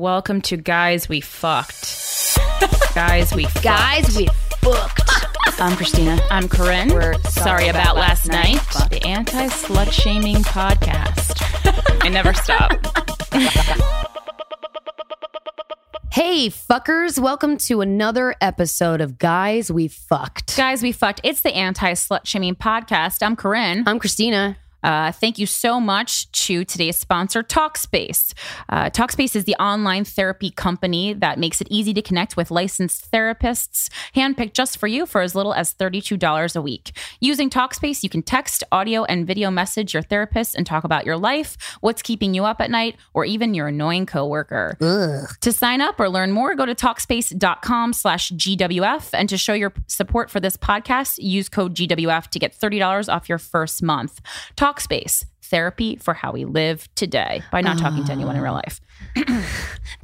Welcome to Guys We Fucked. Guys We Fucked. Guys, we Fucked. I'm Krystyna. I'm Corinne. We're sorry, about, last night. The anti slut shaming podcast. I never stop. Hey, fuckers, welcome to another episode of Guys We Fucked. Guys We Fucked. It's the anti slut shaming podcast. I'm Corinne. I'm Krystyna. Uh, thank you so much to today's sponsor, Talkspace. Uh, Talkspace is the online therapy company that makes it easy to connect with licensed therapists, handpicked just for you for as little as $32 a week. Using Talkspace, you can text, audio, and video message your therapist and talk about your life, what's keeping you up at night, or even your annoying coworker. To sign up or learn more, go to Talkspace.com slash GWF. And to show your support for this podcast, use code GWF to get $30 off your first month. Talkspace, therapy for how we live today by not talking to anyone in real life.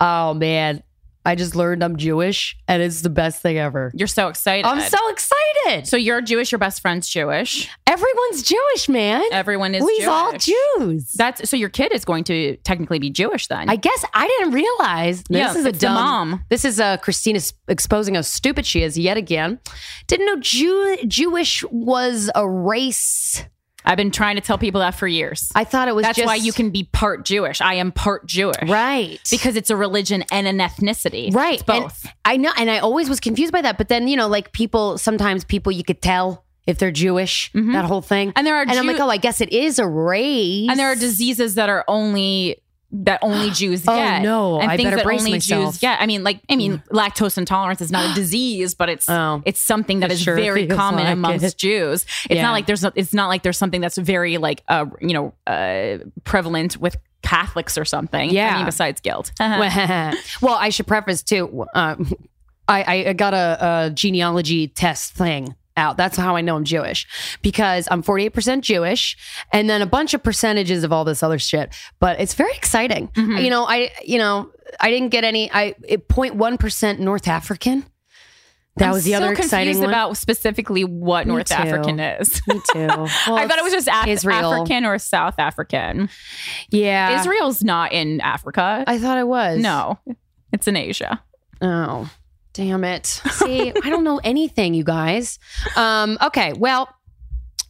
Oh, man. I just learned I'm Jewish, and it's the best thing ever. You're so excited. I'm so excited. So you're Jewish, your best friend's Jewish. Everyone's Jewish, man. Everyone is We's all Jews. That's so your kid is going to technically be Jewish then. I guess I didn't realize. Yeah, this is a dumb mom. This is uh, Krystyna exposing how stupid she is yet again. Didn't know Jew- Jewish was a race. I've been trying to tell people that for years. I thought it was That's just why you can be part Jewish. I am part Jewish. right Because it's a religion and an ethnicity. right It's both. And I know, and I always was confused by that. But then you know, like people sometimes people you could tell if they're Jewish. Mm-hmm. That whole thing. And there are and I'm like, oh, I guess it is a race. and there are diseases that are only that only Jews Oh, get. no. and I things better that brace only myself. Jews get. I mean, like I mean, lactose intolerance is not a disease, but it's Oh. it's something that is sure very common like amongst it. Jews. It's Yeah. not like there's no, it's not like there's something that's very like uh you know uh prevalent with Catholics or something. Yeah. I mean, besides guilt. well, I should preface too. Um, I, I got a, a genealogy test thing out. That's how I know I'm Jewish because I'm 48% Jewish and then a bunch of percentages of all this other shit. But it's very exciting. Mm-hmm. You know, I you know I didn't get any. I 0.1 percent North African. That I'm was the so other exciting one. about specifically what Me North too. African is. Me too. Well, I thought it was just Af-. African or South African. Yeah, Israel's not in Africa. I thought it was. no, it's in Asia. Oh, damn it. See, I don't know anything, you guys. Um, okay, well,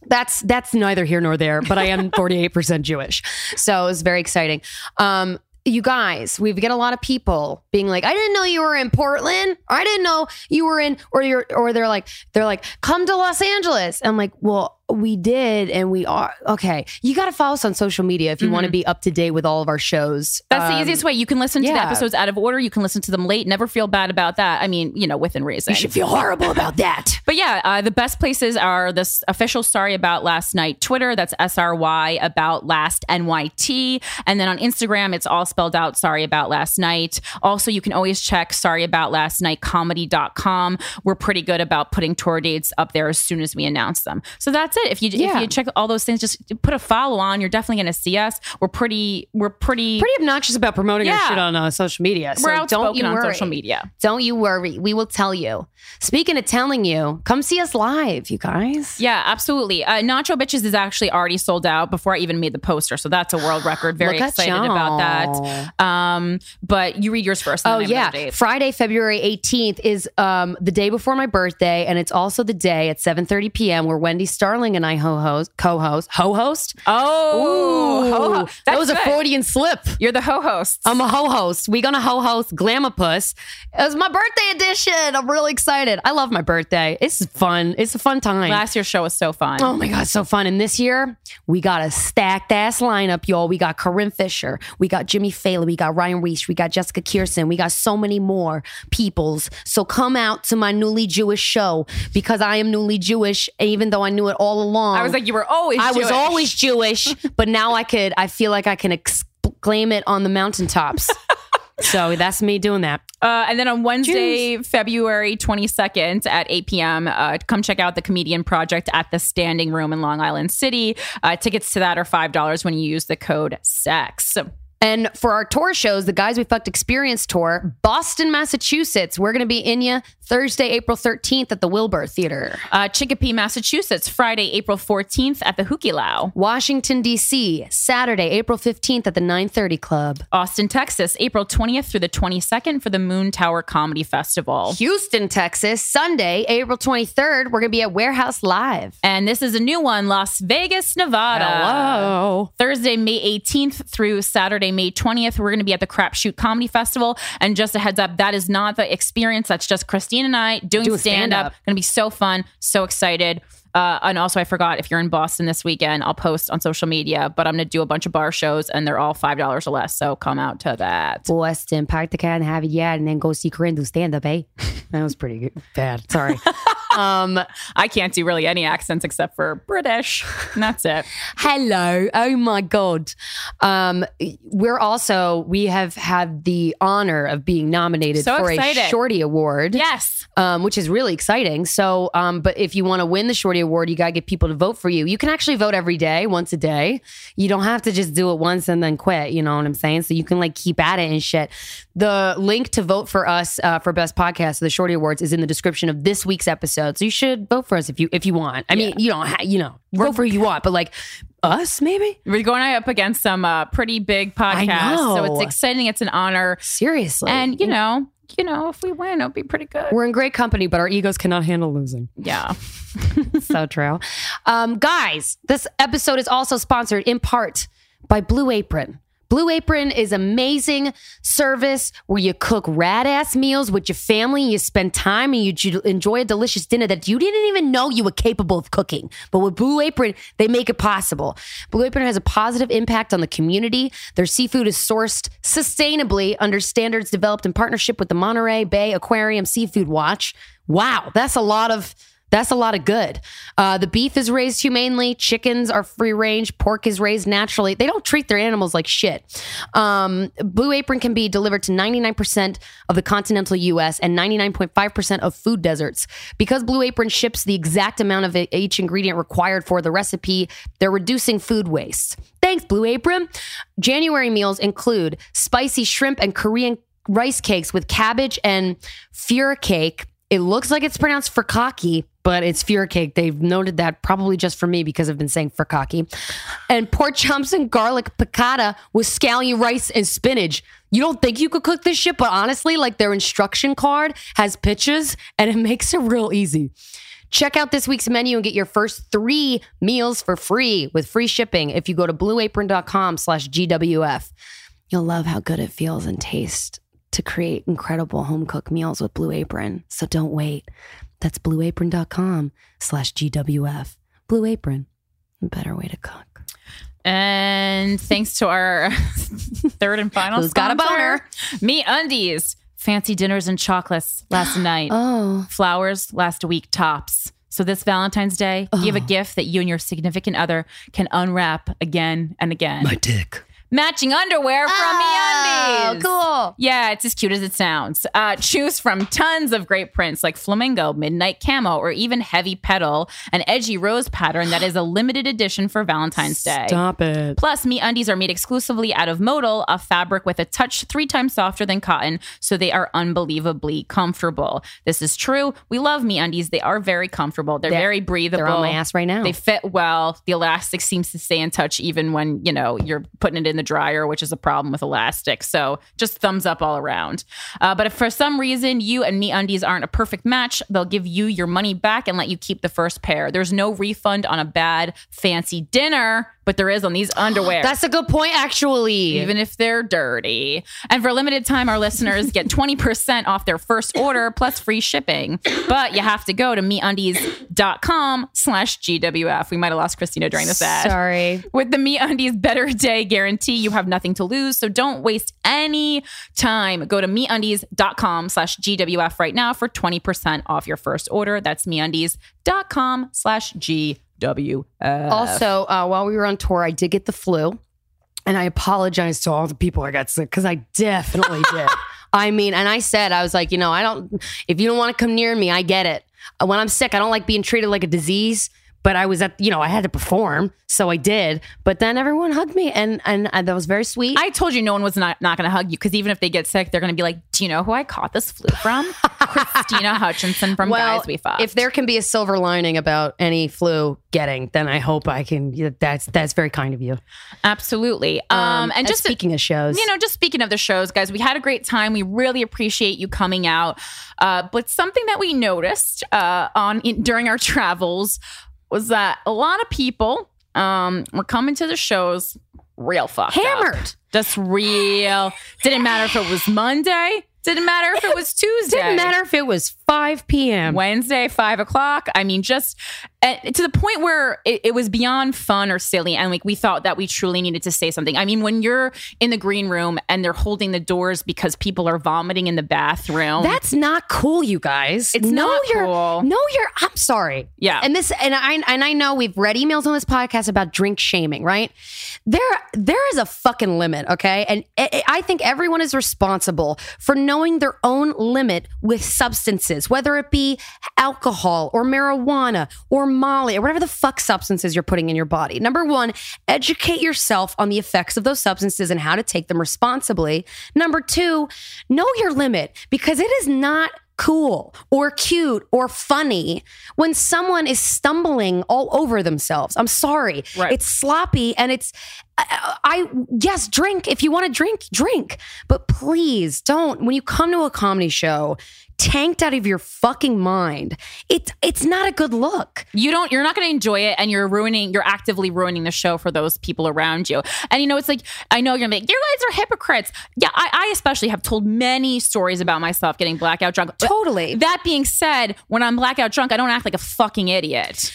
that's that's neither here nor there, but I am 48% Jewish. So it's very exciting. Um, you guys, we've get a lot of people being like, I didn't know you were in Portland. I didn't know you were in, or you're, or they're like, they're like, come to Los Angeles. I'm like, well, we did, and we are okay. You got to follow us on social media if you want to be up to date with all of our shows. Mm-hmm. That's the Um, easiest way. You can listen to the episodes out of order. You can listen to them late. Never feel bad about that. I mean, you know, within reason. You should feel horrible about that. But yeah, uh, the best places are this official Sorry About Last Night Twitter. That's S R Y About Last NYT. And then on Instagram, it's all spelled out Sorry About Last Night. Also, you can always check Sorry About Last Night Comedy.com. We're pretty good about putting tour dates up there as soon as we announce them. So that's it. If you if you check all those things, just put a follow on. You're definitely going to see us. We're pretty. We're pretty. Pretty obnoxious about promoting our shit on uh, social media. So we're don't you on worry. social media. Don't you worry. We will tell you. Speaking of telling you, come see us live, you guys. Yeah, absolutely. Uh, Nacho Bitches is actually already sold out before I even made the poster, so that's a world record. Very excited about that. Um, but you read yours first. Oh then I have yeah. Friday, February eighteenth is um, the day before my birthday, and it's also the day at seven thirty p.m. where Wendy Starling and I ho-host, co-host, ho-host. Oh, ho-ho. that was a good. Freudian slip. You're the ho-host. I'm a ho-host. We gonna ho-host Glamapus. It was my birthday edition. I'm really excited. I love my birthday. It's fun. It's a fun time. Last year's show was so fun. Oh my God, so fun. And this year, we got a stacked ass lineup, y'all. We got Corinne Fisher, we got Jimmy Fallon, we got Ryan Reese, we got Jessica Kirson, we got so many more peoples. So come out to my newly Jewish show because I am newly Jewish, even though I knew it all along. I was like, you were always. I was always Jewish, but now I could, I feel like I can exclaim it on the mountaintops. so that's me doing that. Uh, and then on Wednesday, February 22nd at 8 p.m., uh, come check out the Comedian Project at the Standing Room in Long Island City. Uh, tickets to that are $5 when you use the code SEX. And for our tour shows, the Guys We Fucked Experience tour, Boston, Massachusetts, we're going to be in you Thursday, April 13th at the Wilbur Theater. Uh, Chicopee, Massachusetts, Friday, April 14th at the Hu Ke Lau. Washington, D.C., Saturday, April 15th at the 930 Club. Austin, Texas, April 20th through the 22nd for the Moontower Comedy Festival. Houston, Texas, Sunday, April 23rd, we're going to be at Warehouse Live. And this is a new one, Las Vegas, Nevada. Hello. Thursday, May 18th through Saturday, May 20th, we're going to be at the Crapshoot Comedy Festival. And just a heads up, that is not the experience. That's just Christine and I doing, Doing stand up. stand-up. Going to be so fun, so excited. Uh, and also, I forgot if you're in Boston this weekend, I'll post on social media, but I'm going to do a bunch of bar shows and they're all $5 or less. So come out to that. Boston, park the car and have it, yeah, and then go see Corinne do stand up, eh? That was pretty good. bad. Sorry. um, I can't do really any accents except for British. And that's it. Hello. Oh my God. Um, we're also, we have had the honor of being nominated So for a. Shorty Award. Yes. Um, which is really exciting. So, um, but if you want to win the Shorty Award, you got to get people to vote for you. You can actually vote every day, once a day. You don't have to just do it once and then quit. You know what I'm saying? So you can like keep at it and shit. The link to vote for us uh, for Best Podcast, of the Shorty Awards, is in the description of this week's episode. So you should vote for us if you if you want. I mean, you don't, ha- you know, vote for who you want, but like us, maybe. We're going up against some uh, pretty big podcasts. So it's exciting. It's an honor. Seriously. And, you know, you know, if we win, it'll be pretty good. we're in great company, but our egos cannot handle losing. yeah. so true. Um, guys, this episode is also sponsored in part by Blue Apron. Blue Apron is amazing service where you cook rad ass meals with your family. You spend time and you enjoy a delicious dinner that you didn't even know you were capable of cooking. But with Blue Apron, they make it possible. Blue Apron has a positive impact on the community. Their seafood is sourced sustainably under standards developed in partnership with the Monterey Bay Aquarium Seafood Watch. Wow, that's a lot of that's a lot of good. Uh, the beef is raised humanely. Chickens are free range. Pork is raised naturally. They don't treat their animals like shit. Um, Blue Apron can be delivered to 99% of the continental US and 99.5% of food deserts. Because Blue Apron ships the exact amount of each ingredient required for the recipe, they're reducing food waste. Thanks, Blue Apron. January meals include spicy shrimp and Korean rice cakes with cabbage and fura cake. It looks like it's pronounced furkaki, but it's fura cake. They've noted that probably just for me because I've been saying furkaki. And pork chops and garlic piccata with scallion rice and spinach. You don't think you could cook this shit, but honestly, like their instruction card has pictures and it makes it real easy. Check out this week's menu and get your first three meals for free with free shipping if you go to blueapron.com slash GWF. You'll love how good it feels and tastes to create incredible home cooked meals with Blue Apron. So don't wait. That's blueapron.com slash GWF. Blue Apron, a better way to cook. And thanks to our third and final Who's got a sponsor, boner? Me Undies. Fancy dinners and chocolates last night. Oh, Flowers last week tops. So this Valentine's Day, give a oh. gift that you and your significant other can unwrap again and again. My dick. Matching underwear from Oh, MeUndies. cool. Yeah, it's as cute as it sounds. Uh, choose from tons of great prints like flamingo, midnight camo, or even heavy petal, an edgy rose pattern that is a limited edition for Valentine's Day. Stop it. Plus, Me Undies are made exclusively out of modal, a fabric with a touch three times softer than cotton, so they are unbelievably comfortable. This is true. We love Me Undies. They are very comfortable. They're, They're- very breathable. they're on my ass right now. They fit well. The elastic seems to stay in touch even when, you know, you're putting it in the dryer, which is a problem with elastic. So just thumbs up all around. Uh, but if for some reason you and Me Undies aren't a perfect match, they'll give you your money back and let you keep the first pair. There's no refund on a bad fancy dinner, but there is on these underwear. That's a good point, actually. even if they're dirty. And for a limited time, our listeners get 20% off their first order plus free shipping. But you have to go to meundies.com slash GWF. We might have lost Krystyna during this ad. Sorry. With the Me Undies Better Day guarantee, you have nothing to lose. So don't waste any time. Go to meundies.com slash GWF right now for 20% off your first order. That's meundies.com slash GWF. Also, uh, while we were on tour, I did get the flu, and I apologize to all the people I got sick because I definitely did. I mean, and I said I was like, you know, I don't. If you don't want to come near me, I get it. Uh, When I'm sick, I don't like being treated like a disease. But I was at, you know, I had to perform, so I did. But then everyone hugged me, and and, and that was very sweet. I told you no one was not, not going to hug you because even if they get sick, they're going to be like, "Do you know who I caught this flu from? Krystyna Hutchinson from well, Guys We Fucked." if there can be a silver lining about any flu getting, then I hope I can. That's that's very kind of you. absolutely, um, and just speaking of shows, you know, just speaking of the shows, guys, we had a great time. We really appreciate you coming out. Uh, but something that we noticed uh, on in, during our travels was that a lot of people um, were coming to the shows real fucked up. Hammered. Just real. Didn't matter if it was Monday. Didn't matter if it was Tuesday. didn't matter if it was 5 p.m. Wednesday, five o'clock. I mean, just uh, to the point where it, it was beyond fun or silly. And like, we thought that we truly needed to say something. I mean, when you're in the green room and they're holding the doors because people are vomiting in the bathroom. That's not cool, you guys. It's no, not you're, cool. No, you're. I'm sorry. Yeah. And this, and I, and I know we've read emails on this podcast about drink shaming, right? There, there is a fucking limit, okay? And I I think everyone is responsible for knowing their own limit with substances, whether it be alcohol or marijuana or Molly or whatever the fuck substances you're putting in your body. Number one, educate yourself on the effects of those substances and how to take them responsibly. Number two, know your limit because it is not cool or cute or funny when someone is stumbling all over themselves. I'm sorry. Right. It's sloppy and it's I, I yes, drink if you want to drink, drink. But please don't when you come to a comedy show tanked out of your fucking mind. It's it's not a good look. you don't you're not going to enjoy it and you're ruining you're actively ruining the show for those people around you and you know it's like i know you're gonna be like you guys are hypocrites yeah I, I especially have told many stories about myself getting blackout drunk But Totally. that being said when i'm blackout drunk i don't act like a fucking idiot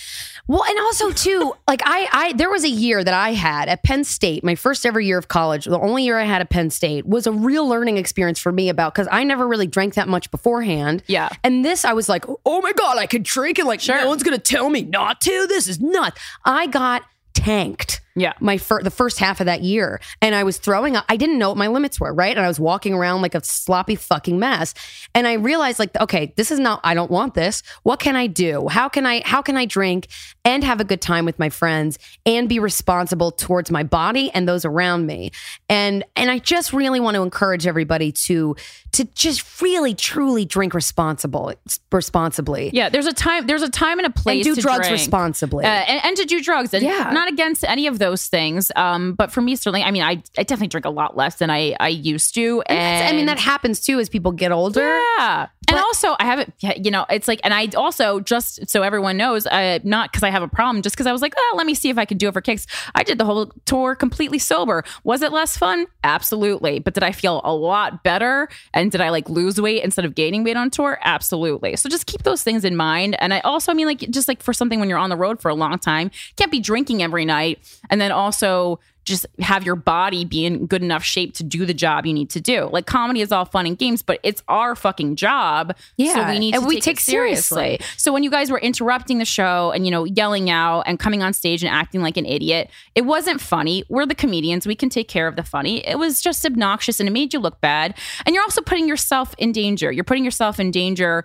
Well, and also too, like I, I, there was a year that I had at Penn State, my first ever year of college. The only year I had at Penn State was a real learning experience for me about because I never really drank that much beforehand. Yeah. and this I was like, oh my god, I could drink and like no one's gonna tell me not to. This is nuts. I got tanked. Yeah. my fir- the first half of that year, and I was throwing up. I didn't know what my limits were, right? And I was walking around like a sloppy fucking mess. And I realized, like, okay, this is not. I don't want this. What can I do? How can I? How can I drink and have a good time with my friends and be responsible towards my body and those around me? And and I just really want to encourage everybody to to just really truly drink responsible responsibly. yeah there's a time there's a time and a place And do to drugs drink. responsibly. uh, and, and to do drugs and Yeah. not against any of those things. Um, but for me, certainly, I mean, I, I definitely drink a lot less than I, I used to. And that's- I mean, that happens too as people get older. yeah. And also, I haven't, you know, it's like, and I also, just so everyone knows, uh, not because I have a problem, just because I was like, oh, let me see if I can do it for kicks. I did the whole tour completely sober. Was it less fun? Absolutely. But did I feel a lot better? And did I like lose weight instead of gaining weight on tour? Absolutely. So just keep those things in mind. And I also, I mean, like, just like for something when you're on the road for a long time, can't be drinking every night. And then also, just have your body be in good enough shape to do the job you need to do. Like comedy is all fun and games, but it's our fucking job. Yeah. So we need and to we take, take it seriously. seriously. So when you guys were interrupting the show and you know yelling out and coming on stage and acting like an idiot, it wasn't funny. We're the comedians. We can take care of the funny. It was just obnoxious and it made you look bad. And you're also putting yourself in danger. You're putting yourself in danger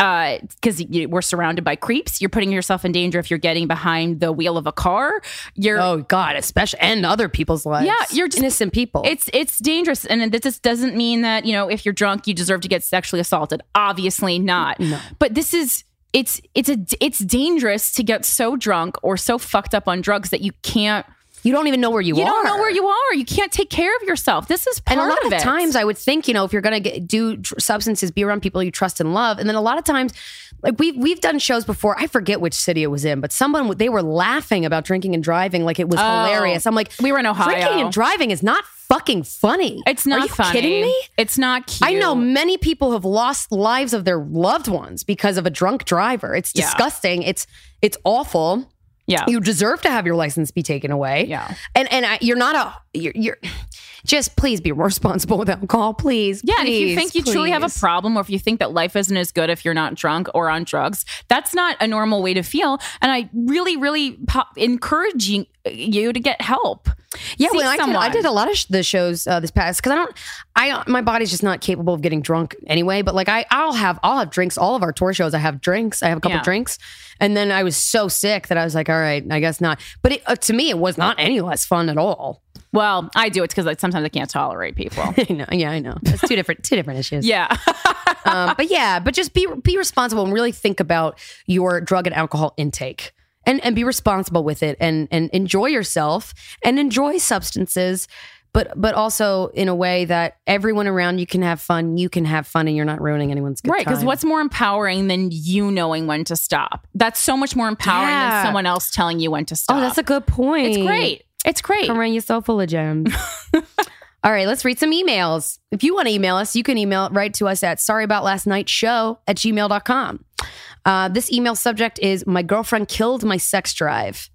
Uh, because you we're surrounded by creeps. You're putting yourself in danger if you're getting behind the wheel of a car. You're Oh God, especially and other people's lives. Yeah, you're just- innocent people. it's it's dangerous, and this just doesn't mean that you know if you're drunk you deserve to get sexually assaulted. Obviously not. But this is it's it's a it's dangerous to get so drunk or so fucked up on drugs that you can't you don't even know where you, you are. You don't know where you are. You can't take care of yourself. This is part and a lot of, it. times I would think, you know, if you're going to do dr- substances, be around people you trust and love. And then a lot of times, like we've, we've done shows before. I forget which city it was in, but someone, they were laughing about drinking and driving like it was Oh. hilarious. I'm like, We were in Ohio. Drinking and driving is not fucking funny. it's not Are you funny. kidding me? It's not cute. I know many people have lost lives of their loved ones because of a drunk driver. It's Yeah. disgusting. It's it's awful. Yeah. You deserve to have your license be taken away. Yeah. And and I, you're not a you're, you're just please be responsible with alcohol, please. Yeah, and if you think you truly have a problem, or if you think that life isn't as good if you're not drunk or on drugs, that's not a normal way to feel. And I really, really po- encourage you, to get help. Yeah, when I did, I did a lot of sh- the shows uh, this past because I don't, I my body's just not capable of getting drunk anyway. But like I, I'll have, I'll have drinks. All of our tour shows, I have drinks. I have a couple Yeah. drinks, and then I was so sick that I was like, all right, I guess not. But it, uh, to me, it was not any less fun at all. Well, I do it because like, sometimes I can't tolerate people. I know, yeah, I know. It's two different, two different issues. yeah. um, but yeah, but just be be responsible and really think about your drug and alcohol intake. And, and be responsible with it and, and enjoy yourself and enjoy substances but but also in a way that everyone around you can have fun you can have fun and you're not ruining anyone's good right. Because what's more empowering than you knowing when to stop? That's so much more empowering Yeah. than someone else telling you when to stop. oh that's a good point It's great. It's great. Cameron, you're so full of gems. All right, let's read some emails. If you want to email us, you can email right to us at sorryboutlastnightshow at gmail.com. Uh, this email subject is My girlfriend killed my sex drive.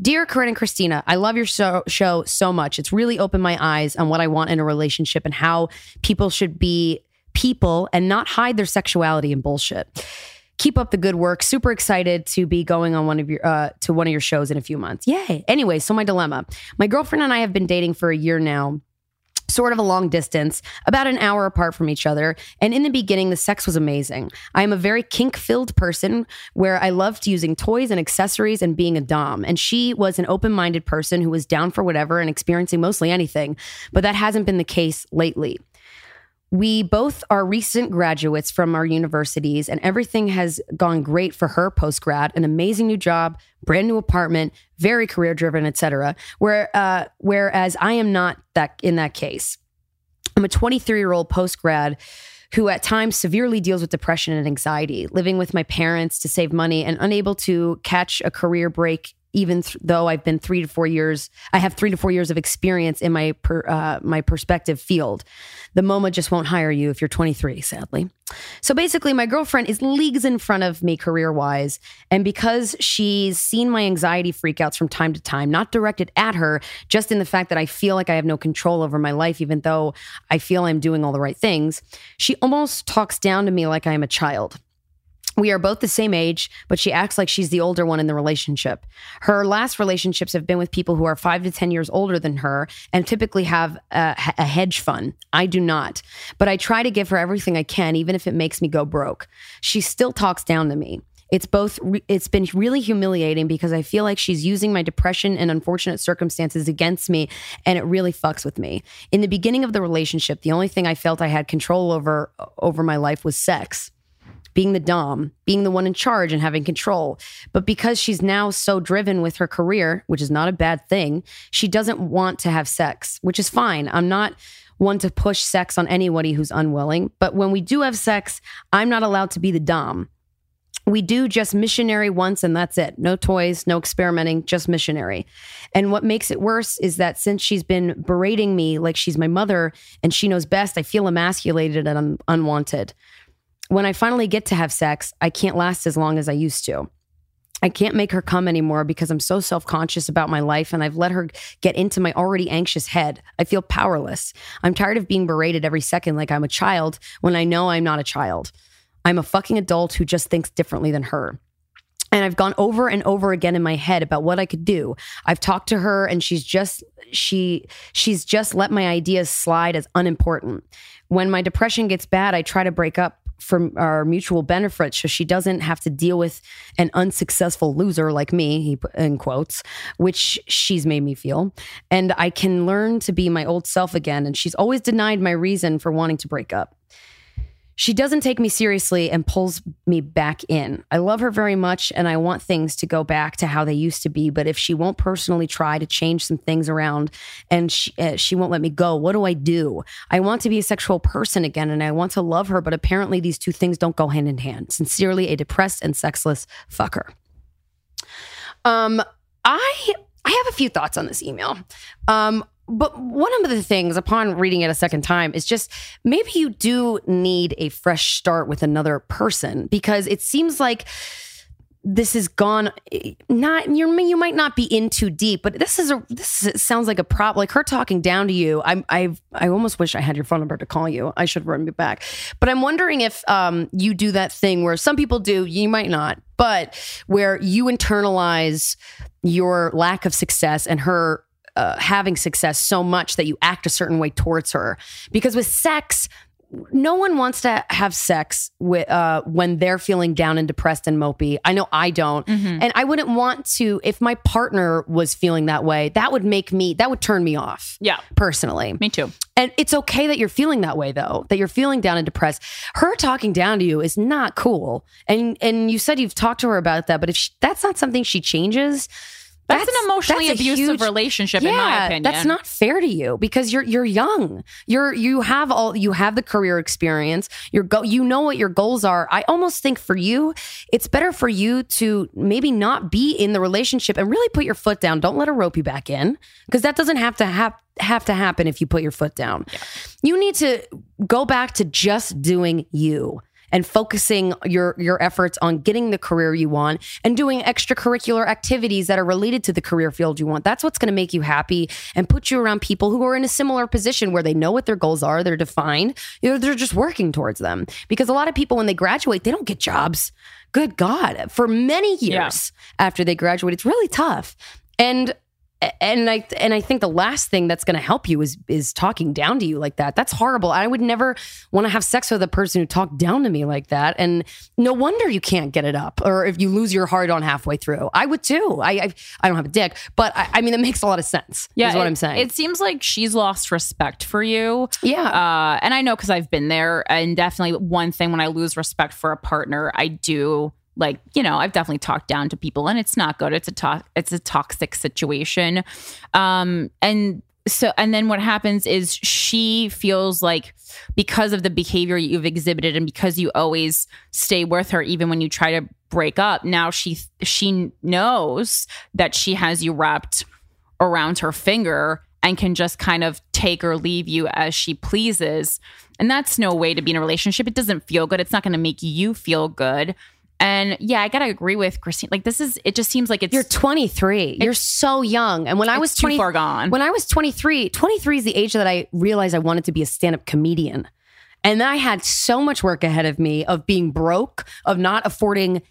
Dear Corinne and Krystyna, I love your show, show so much. It's really opened my eyes on what I want in a relationship and how people should be people and not hide their sexuality and bullshit. Keep up the good work. Super excited to be going on one of your uh, to one of your shows in a few months. Yay! Anyway, so my dilemma: my girlfriend and I have been dating for a year now sort of a long distance, about an hour apart from each other. And in the beginning, the sex was amazing. I am a very kink filled person where I loved using toys and accessories and being a Dom. And she was an open minded person who was down for whatever and experiencing mostly anything. But that hasn't been the case lately. We both are recent graduates from our universities, and everything has gone great for her post grad. An amazing new job, brand new apartment, very career driven, etc. Where, uh, whereas I am not that in that case. I'm a 23 year old post grad who at times severely deals with depression and anxiety, living with my parents to save money and unable to catch a career break. Even th- though I've been three to four years, I have three to four years of experience in my per, uh, my perspective field. The MoMA just won't hire you if you're 23, sadly. So basically, my girlfriend is leagues in front of me career wise. And because she's seen my anxiety freakouts from time to time, not directed at her, just in the fact that I feel like I have no control over my life, even though I feel I'm doing all the right things, she almost talks down to me like I am a child. We are both the same age, but she acts like she's the older one in the relationship. Her last relationships have been with people who are five to 10 years older than her and typically have a, a hedge fund. I do not, but I try to give her everything I can, even if it makes me go broke. She still talks down to me. It's both, it's been really humiliating because I feel like she's using my depression and unfortunate circumstances against me, and it really fucks with me. In the beginning of the relationship, the only thing I felt I had control over over my life was sex being the Dom, being the one in charge and having control. But because she's now so driven with her career, which is not a bad thing, she doesn't want to have sex, which is fine. I'm not one to push sex on anybody who's unwilling. But when we do have sex, I'm not allowed to be the Dom. We do just missionary once and that's it. No toys, no experimenting, just missionary. And what makes it worse is that since she's been berating me like she's my mother and she knows best, I feel emasculated and un- unwanted. When I finally get to have sex, I can't last as long as I used to. I can't make her come anymore because I'm so self conscious about my life and I've let her get into my already anxious head. I feel powerless. I'm tired of being berated every second like I'm a child when I know I'm not a child. I'm a fucking adult who just thinks differently than her. And I've gone over and over again in my head about what I could do. I've talked to her and she's just she she's just let my ideas slide as unimportant. When my depression gets bad, I try to break up for our mutual benefit so she doesn't have to deal with an unsuccessful loser like me he in quotes which she's made me feel. And i can learn to be my old self again and she's always denied my reason for wanting to break up she doesn't take me seriously and pulls me back in. I love her very much and I want things to go back to how they used to be. But if she won't personally try to change some things around and she, uh, she won't let me go, what do I do? I want to be a sexual person again and I want to love her, but apparently these two things don't go hand in hand. Sincerely, a depressed and sexless fucker. Um, I I have a few thoughts on this email. Um, but one of the things upon reading it a second time is just maybe you do need a fresh start with another person because it seems like this is gone not you you might not be in too deep but this is a this is, sounds like a problem like her talking down to you. I i i almost wish i had your phone number to call you. I should run me back. But i'm wondering if um you do that thing where some people do you might not but where you internalize your lack of success and her uh, having success so much that you act a certain way towards her. Because with sex, no one wants to have sex with uh, when they're feeling down and depressed and mopey. I know I don't, Mm-hmm. and I wouldn't want to. If my partner was feeling that way, that would make me. That would turn me off. Yeah. personally. Me too. And it's okay that you're feeling that way though, that you're feeling down and depressed. Her talking down to you is not cool. And and you said you've talked to her about that, but if she, that's not something she changes, That's, an emotionally that's abusive huge- relationship, in my opinion. That's not fair to you because you're you're young. You're you have all you have the career experience. You're go you know what your goals are. I almost think for you, it's better for you to maybe not be in the relationship and really put your foot down. Don't let her rope you back in because that doesn't have to have have to happen if you put your foot down. You need to go back to just doing you and focusing your your efforts on getting the career you want and doing extracurricular activities that are related to the career field you want. That's what's going to make you happy and put you around people who are in a similar position where they know what their goals are, they're defined, you know, they're just working towards them. Because a lot of people when they graduate, they don't get jobs. Good God, for many years after they graduate, it's really tough. And and I and I think the last thing that's going to help you is is talking down to you like that. That's horrible. I would never want to have sex with a person who talked down to me like that. And no wonder you can't get it up, or if you lose your heart on halfway through. I would too. I I, I don't have a dick, but I, I mean it makes a lot of sense. Yeah, is what it- I'm saying. It seems like she's lost respect for you. yeah. Uh, and I know because I've been there. And definitely one thing when I lose respect for a partner, I do like you know I've definitely talked down to people, and it's not good. It's a to- it's a toxic situation. Um, and so and then what happens is she feels like because of the behavior you've exhibited and because you always stay with her even when you try to break up now she she knows that she has you wrapped around her finger and can just kind of take or leave you as she pleases. And that's no way to be in a relationship. It doesn't feel good. It's not going to make you feel good. And yeah, I got to agree with Christine. Like this is it just seems like it's You're 23. You're so young. And when I was it's too 20, far gone. When I was 23, 23 is the age that I realized I wanted to be a stand-up comedian. And then I had so much work ahead of me of being broke, of not affording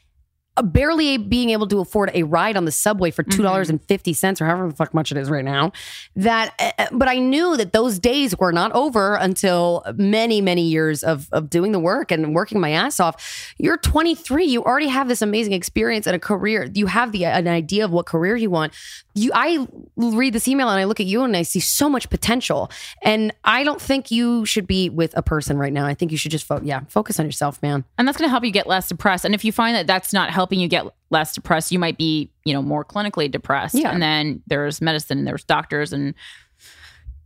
Uh, barely being able to afford a ride on the subway for two dollars mm-hmm. and fifty cents or however the fuck much it is right now. That, uh, uh, but I knew that those days were not over until many many years of of doing the work and working my ass off. You're 23. You already have this amazing experience and a career. You have the an idea of what career you want. You, I read this email and I look at you and I see so much potential. And I don't think you should be with a person right now. I think you should just fo- yeah focus on yourself, man. and that's going to help you get less depressed. And if you find that that's not helping you get less depressed, you might be, you know, more clinically depressed. Yeah. And then there's medicine, and there's doctors, and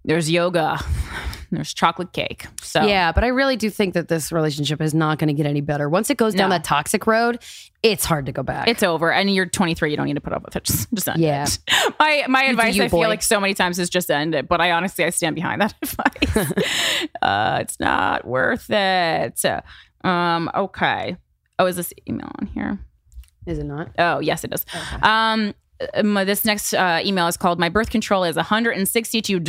there's yoga, there's chocolate cake. So Yeah, but I really do think that this relationship is not going to get any better. Once it goes down No. that toxic road, it's hard to go back. It's over, and you're 23. You don't need to put up with it. Just, just end Yeah. it. My my do advice, you, I feel like so many times, is just end it. But I honestly, I stand behind that advice. uh, it's not worth it. Um. Okay. Oh, is this email on here? Is it not? Oh, yes, it is. Um, um, this next uh, email is called "My Birth Control is $162."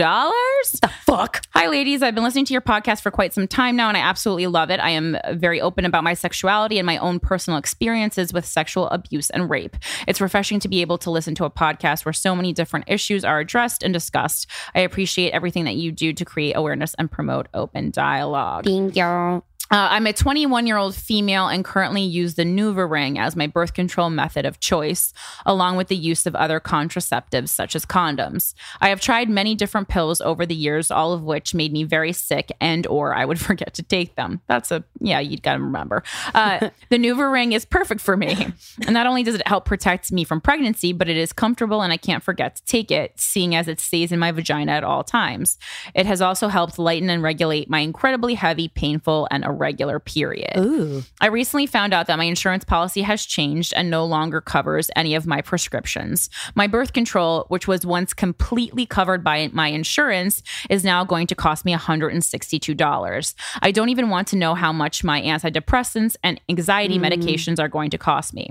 The fuck. Hi, ladies. I've been listening to your podcast for quite some time now, and I absolutely love it. I am very open about my sexuality and my own personal experiences with sexual abuse and rape. It's refreshing to be able to listen to a podcast where so many different issues are addressed and discussed. I appreciate everything that you do to create awareness and promote open dialogue. Bingo. Uh, I'm a 21 year old female and currently use the NuvaRing as my birth control method of choice, along with the use of other contraceptives such as condoms. I have tried many different pills over the years, all of which made me very sick and or I would forget to take them. That's a yeah, you'd got to remember. Uh, the NuvaRing is perfect for me, and not only does it help protect me from pregnancy, but it is comfortable and I can't forget to take it, seeing as it stays in my vagina at all times. It has also helped lighten and regulate my incredibly heavy, painful, and irregular period. Ooh. I recently found out that my insurance policy has changed and no longer covers any of my prescriptions. My birth control, which was once completely covered by my insurance, is now going to cost me $162. I don't even want to know how much my antidepressants and anxiety mm. medications are going to cost me.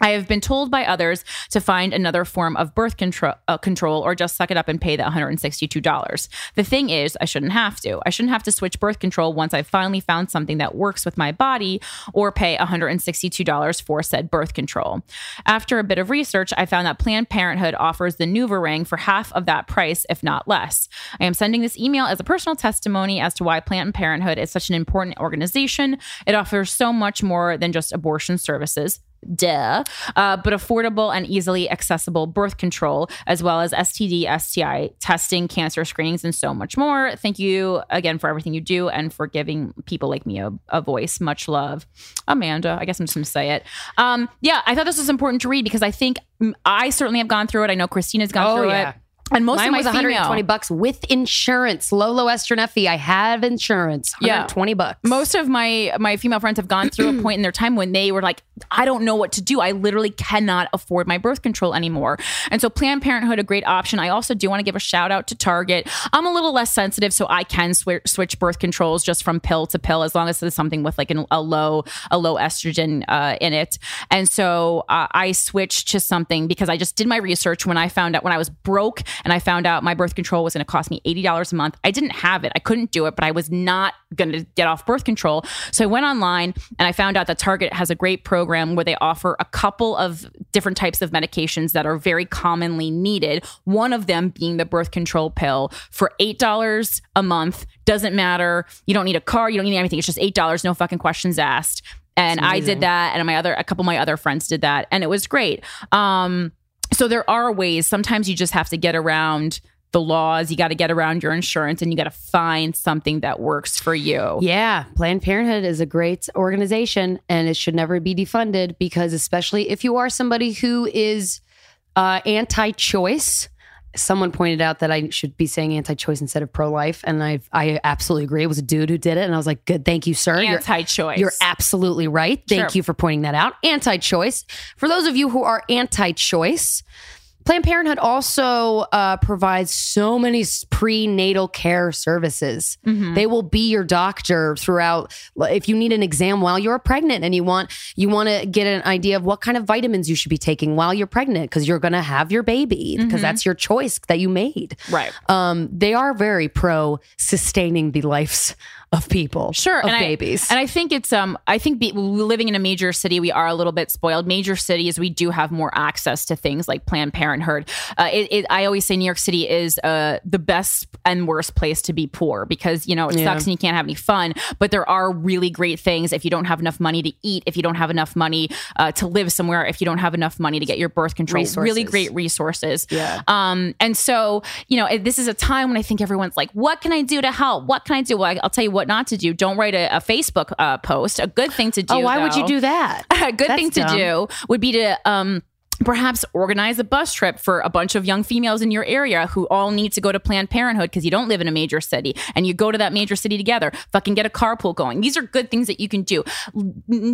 I have been told by others to find another form of birth control, uh, control or just suck it up and pay the $162. The thing is, I shouldn't have to. I shouldn't have to switch birth control once I've finally found something that works with my body or pay $162 for said birth control. After a bit of research, I found that Planned Parenthood offers the NuvaRing for half of that price, if not less. I am sending this email as a personal testimony as to why Planned Parenthood is such an important organization. It offers so much more than just abortion services duh, uh, but affordable and easily accessible birth control, as well as STD, STI testing, cancer screenings, and so much more. Thank you again for everything you do and for giving people like me a, a voice. Much love, Amanda. I guess I'm just to say it. Um, yeah, I thought this was important to read because I think mm, I certainly have gone through it. I know Krystyna's gone Oh, through yeah. it. And most Mine of my was 120 female, bucks with insurance. Lolo Esterneffi, I have insurance. Yeah. 120 bucks. most of my my female friends have gone through a point in their time when they were like i don't know what to do i literally cannot afford my birth control anymore and so planned parenthood a great option i also do want to give a shout out to target i'm a little less sensitive so i can swi- switch birth controls just from pill to pill as long as there's something with like an, a low a low estrogen uh, in it and so uh, i switched to something because i just did my research when i found out when i was broke and i found out my birth control was going to cost me $80 a month. I didn't have it. I couldn't do it but i was not going to get off birth control. So i went online and i found out that target has a great program where they offer a couple of different types of medications that are very commonly needed one of them being the birth control pill. For $8 a month doesn't matter. You don't need a car you don't need anything. It's just $8 no fucking questions asked. And i did that and my other a couple of my other friends did that and it was great. Um so there are ways. Sometimes you just have to get around the laws. You got to get around your insurance and you got to find something that works for you. Yeah, Planned Parenthood is a great organization and it should never be defunded because, especially if you are somebody who is uh, anti choice, someone pointed out that I should be saying anti choice instead of pro life. And I I absolutely agree. It was a dude who did it. And I was like, good, thank you, sir. You're- anti-choice You're absolutely right. Thank Sure. you for pointing that out. Anti choice. For those of you who are anti choice, Planned Parenthood also uh, provides so many prenatal care services. They will be your doctor throughout. If you need an exam while you're pregnant and you want you want to get an idea of what kind of vitamins you should be taking while you're pregnant because you're going to have your baby because that's your choice that you made. Right. Um, they are very pro sustaining the lives of people, Sure, of and babies. I, and I think it's um I think be, living in a major city, we are a little bit spoiled. Major cities, we do have more access to things like Planned Parenthood. Uh, it, it, I always say New York City is uh the best and worst place to be poor because you know it Yeah. sucks and you can't have any fun, but there are really great things if you don't have enough money to eat, if you don't have enough money uh, to live somewhere, if you don't have enough money to get your birth control. Really great resources. Yeah. Um, and so, you know, this is a time when I think everyone's like, what can I do to help? What can I do? Well, I- I'll tell you what not to do. Don't write a, a Facebook uh, post. A good thing to do. oh, why would you do that? a good That's thing to dumb. do would be to um perhaps organize a bus trip for a bunch of young females in your area who all need to go to Planned Parenthood because you don't live in a major city and you go to that major city together. Fucking get a carpool going. These are good things that you can do.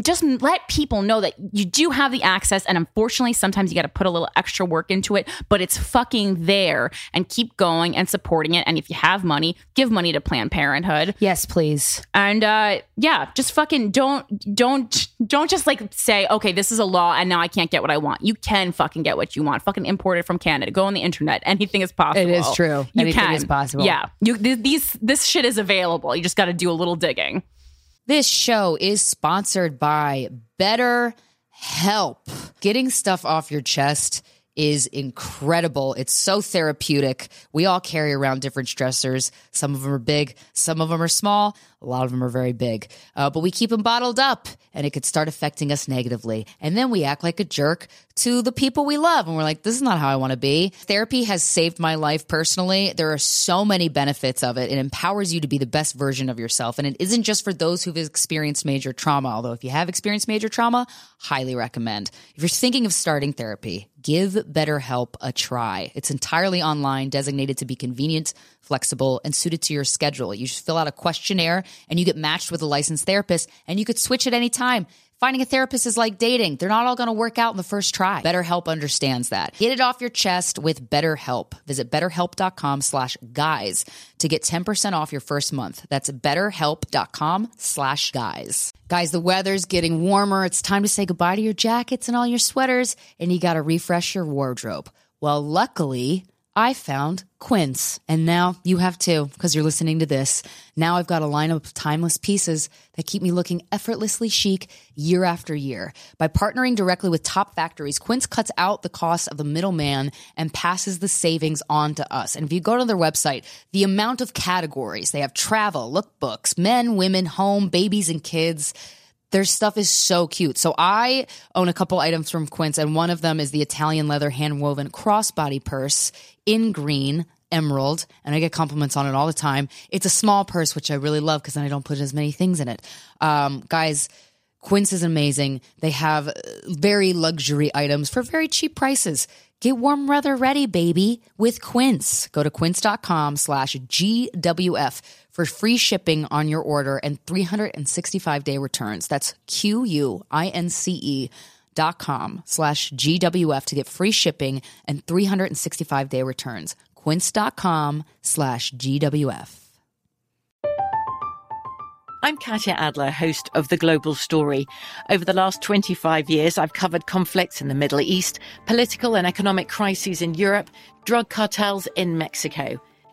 Just let people know that you do have the access and unfortunately sometimes you got to put a little extra work into it, but it's fucking there and keep going and supporting it and if you have money, give money to Planned Parenthood Yes, please. and uh yeah just fucking don't don't don't just like say okay this is a law and now i can't get what i want you can fucking get what you want fucking import it from canada go on the internet anything is possible It is true. you Anything can is possible. yeah you th- these this shit is available you just got to do a little digging This show is sponsored by Better Help. Getting stuff off your chest is incredible. It's so therapeutic. We all carry around different stressors. Some of them are big, some of them are small, a lot of them are very big. Uh, but we keep them bottled up and it could start affecting us negatively. And then we act like a jerk to the people we love. And we're like, this is not how I want to be. Therapy has saved my life personally. There are so many benefits of it. It empowers you to be the best version of yourself. And it isn't just for those who've experienced major trauma, although if you have experienced major trauma, highly recommend. If you're thinking of starting therapy, give BetterHelp a try. It's entirely online, designated to be convenient, flexible, and suited to your schedule. You just fill out a questionnaire and you get matched with a licensed therapist, and you could switch at any time. Finding a therapist is like dating. They're not all going to work out in the first try. BetterHelp understands that. Get it off your chest with BetterHelp. Visit betterhelp.com slash guys to get 10% off your first month. That's betterhelp.com slash guys. Guys, the weather's getting warmer. It's time to say goodbye to your jackets and all your sweaters, and you got to refresh your wardrobe. Well, luckily, I found Quince, and now you have too, because you're listening to this. Now I've got a lineup of timeless pieces that keep me looking effortlessly chic year after year. By partnering directly with top factories, Quince cuts out the cost of the middleman and passes the savings on to us. And if you go to their website, the amount of categories they have travel, lookbooks, men, women, home, babies, and kids. Their stuff is so cute. So I own a couple items from Quince, and one of them is the Italian leather hand woven crossbody purse in green. Emerald, and I get compliments on it all the time. It's a small purse, which I really love because then I don't put as many things in it. Um, guys, Quince is amazing. They have uh, very luxury items for very cheap prices. Get warm weather ready, baby, with Quince. Go to quince.com slash GWF for free shipping on your order and 365 day returns. That's Q U I N C E dot com slash GWF to get free shipping and 365 day returns. Quince dot com slash GWF. I'm Katya Adler, host of The Global Story. Over the last 25 years, I've covered conflicts in the Middle East, political and economic crises in Europe, drug cartels in Mexico.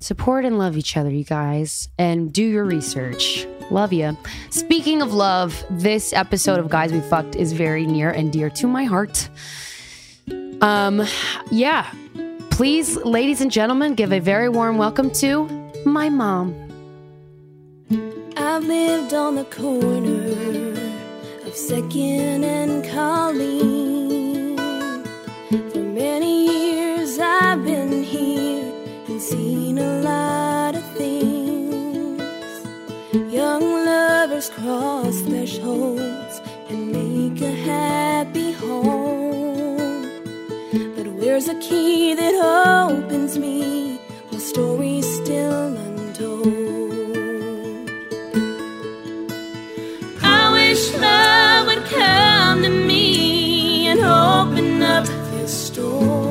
Support and love each other, you guys, and do your research. Love you. Speaking of love, this episode of Guys We Fucked is very near and dear to my heart. Um, yeah. Please, ladies and gentlemen, give a very warm welcome to my mom. I've lived on the corner of Second and Colleen. For many years I've been here seen a lot of things. Young lovers cross thresholds and make a happy home. But where's the key that opens me? My story still untold. I wish love would come to me and open up this door.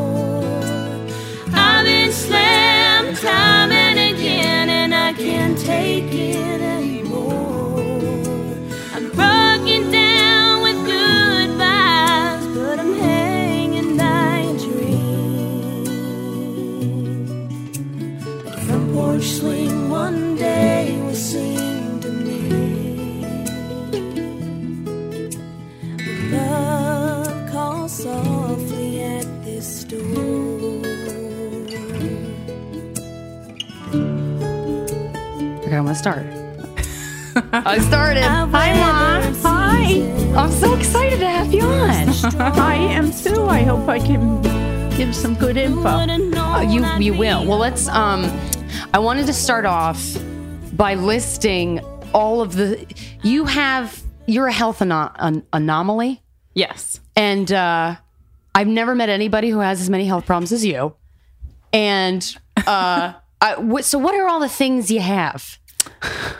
Time and again, and I can't take it Okay, I'm gonna start. I started. Hi, Mom. Hi. I'm so excited to have you on. I am too. I hope I can give some good info. Uh, you you will. Well, let's. Um, I wanted to start off by listing all of the. You have. You're a health ano- an- anomaly, Yes. and uh, I've never met anybody who has as many health problems as you. And uh, I, so, what are all the things you have?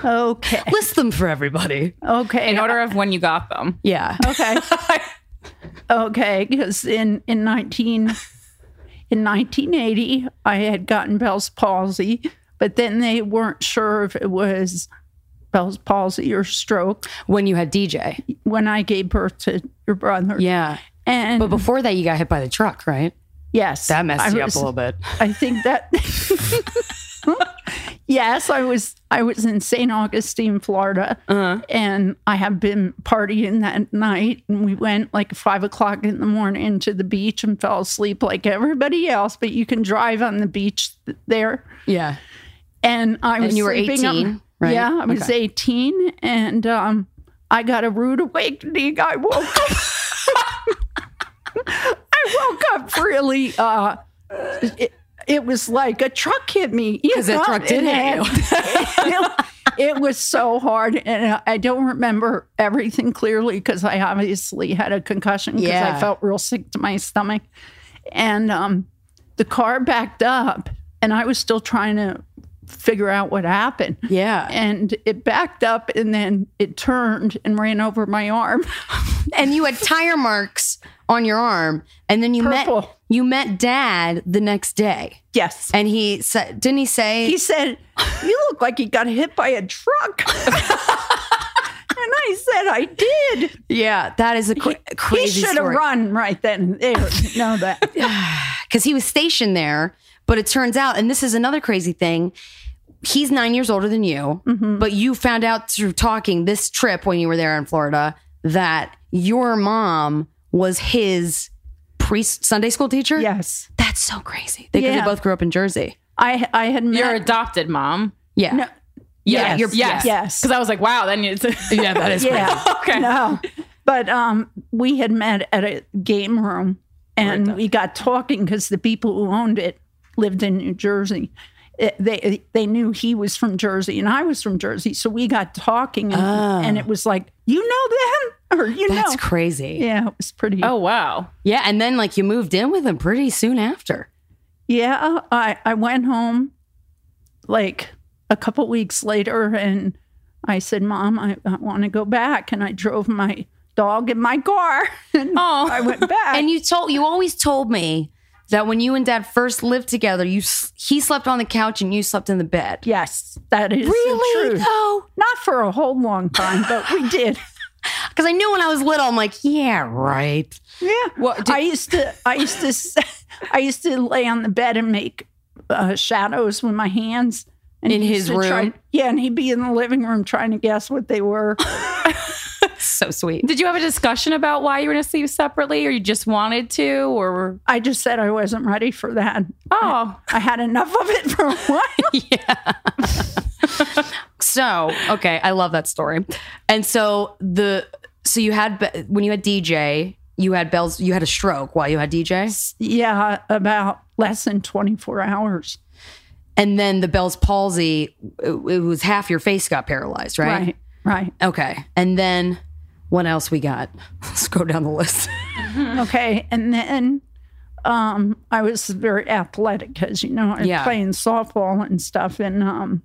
Okay. List them for everybody. Okay. In order of when you got them. Yeah. Okay. okay, because in in nineteen in nineteen eighty, I had gotten Bell's palsy, but then they weren't sure if it was Bell's palsy or stroke When you had DJ. when I gave birth to your brother. Yeah. and But before that, you got hit by the truck, right? Yes, That messed I you was- up a little bit. I think that. yes, I was. I was in St. Augustine, Florida, Uh-huh. and I have been partying that night. And we went like five o'clock in the morning to the beach and fell asleep like everybody else. But you can drive on the beach there. Yeah. And I was. And you were sleeping up- 18, right? Yeah, I was Okay. eighteen, and um, I got a rude awakening. I woke up. I woke up really. Uh, it, it was like a truck hit me. you 'Cause that truck did hit it, it was so hard, and I don't remember everything clearly because I obviously had a concussion because Yeah. I felt real sick to my stomach, and um, the car backed up, and I was still trying to figure out what happened. Yeah. And it backed up and then it turned and ran over my arm. and you had tire marks on your arm and then you Purple. met you met dad the next day Yes. and he said didn't he say He said, You look like you got hit by a truck. and I said, I did. yeah that is a cra- He crazy should have run right then and there. Know that. because he was stationed there but it turns out and this is another crazy thing he's nine years older than you Mm-hmm. but you found out through talking this trip when you were there in florida that your mom was his pre sunday school teacher Yes. that's so crazy because they Yeah. both grew up in jersey I I had met Your adopted mom. yeah No, yeah Yes. you're Yes. Yes. Because I was like, wow, then it's. yeah that is yeah. okay. No. But um we had met at a game room and we got talking because the people who owned it lived in New Jersey. It- they eh, they knew he was from Jersey and I was from Jersey, so we got talking and, ah. and it was like, you know them or you that's know, crazy yeah, it was pretty. Oh, wow. Yeah, and then like you moved in with him pretty soon after. Yeah, I I went home like a couple weeks later and I said, Mom, I, I want to go back. And I drove my dog in my car and Oh. I went back. And you told you always told me that when you and dad first lived together, you he slept on the couch and you slept in the bed. yes, that is Really? the truth. though? Not for a whole long time, but we did. Because I knew when I was little, I'm like, yeah, right. Yeah. I used to, I used to, I used to lay on the bed and make uh, shadows with my hands. And In his to try- room? yeah, and he'd be in the living room trying to guess what they were. So sweet. Did you have a discussion about why you were going to sleep separately or you just wanted to? Or, I just said I wasn't ready for that. oh, I had enough of it for a while. Yeah. so okay, I love that story. And so the so you had when you had DJ, you had Bell's, you had a stroke while you had DJ, yeah, about less than 24 hours. and then the Bell's palsy, it, it was half your face got paralyzed, right? Right. Right. Okay. And then What else we got? Let's go down the list. okay, and then um, I was very athletic, as you know, I Yeah. playing softball and stuff, and um,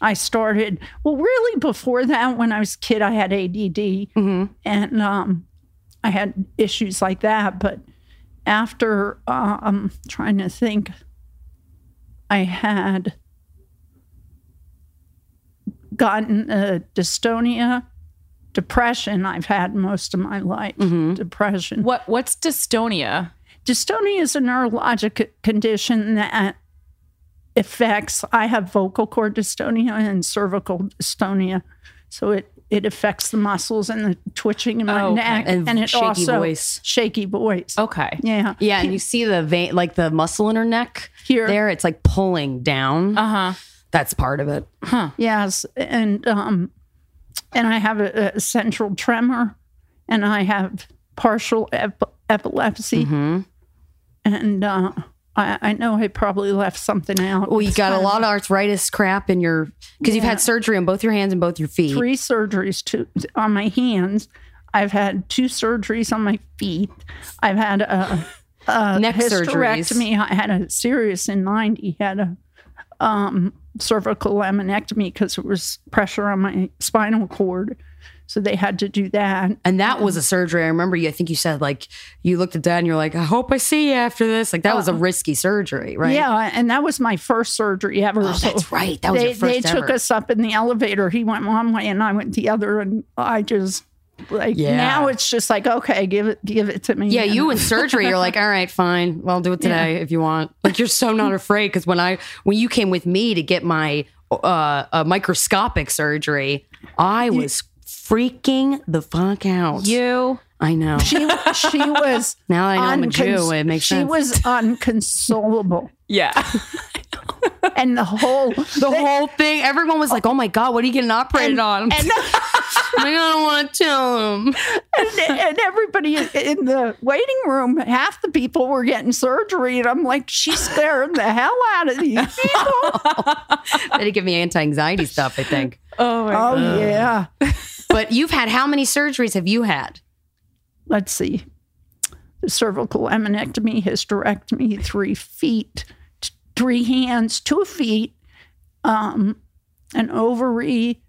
I started. Well, really, before that, when I was a kid, I had ADD, and um, I had issues like that. But after, uh, I'm trying to think, I had gotten uh, dystonia, depression. I've had most of my life. Depression. What what's dystonia? Dystonia is a neurologic condition that affects. I have vocal cord dystonia and cervical dystonia, so it it affects the muscles and the twitching in my Oh, neck, And and, it shaky also voice. shaky voice. Okay. Yeah, Yeah, and you see the vein, like the muscle in her neck Here. There, it's like pulling down. Uh huh. That's part of it. Huh. Yes, and um, and I have a, a central tremor, and I have partial ep- epilepsy, Mm-hmm. and uh, I, I know I probably left something out. Well, you got a lot of arthritis crap in your because you've had surgery on both your hands and both your feet. three surgeries to, on my hands. I've had two surgeries on my feet. I've had a, a Neck surgeries. I had a serious in ninety. Had a um, cervical laminectomy because there was pressure on my spinal cord, so they had to do that. And that was a surgery. I remember you. I think you said like you looked at that and you're like, I hope I see you after this. Like that was a uh, risky surgery, right? Yeah, and that was my first surgery ever. Oh, so that's right. That was they, your first They took us up in the elevator. He went one way and I went the other, and I just like Yeah. now it's just like okay, give it, give it to me. Yeah, And- you in surgery, you're like, all right, fine. Well, I'll do it today if you want. Like you're so not afraid because when I when you came with me to get my uh, uh microscopic surgery, I was freaking the fuck out. You. I know. she she was Now I know I'm a uncons- Jew. It makes she sense. was unconsolable, Yeah. and the whole the whole thing. Everyone was like, "Oh my god, what are you getting operated on?" I'm like, I don't want to tell him. and, and everybody in the waiting room, half the people were getting surgery, and I'm like, she's scaring the hell out of these people. They did give me anti-anxiety stuff, I think. Oh my oh yeah. But you've had how many surgeries have you had? let's see, the cervical laminectomy, hysterectomy, three feet, t- three hands, two feet, um, an ovary,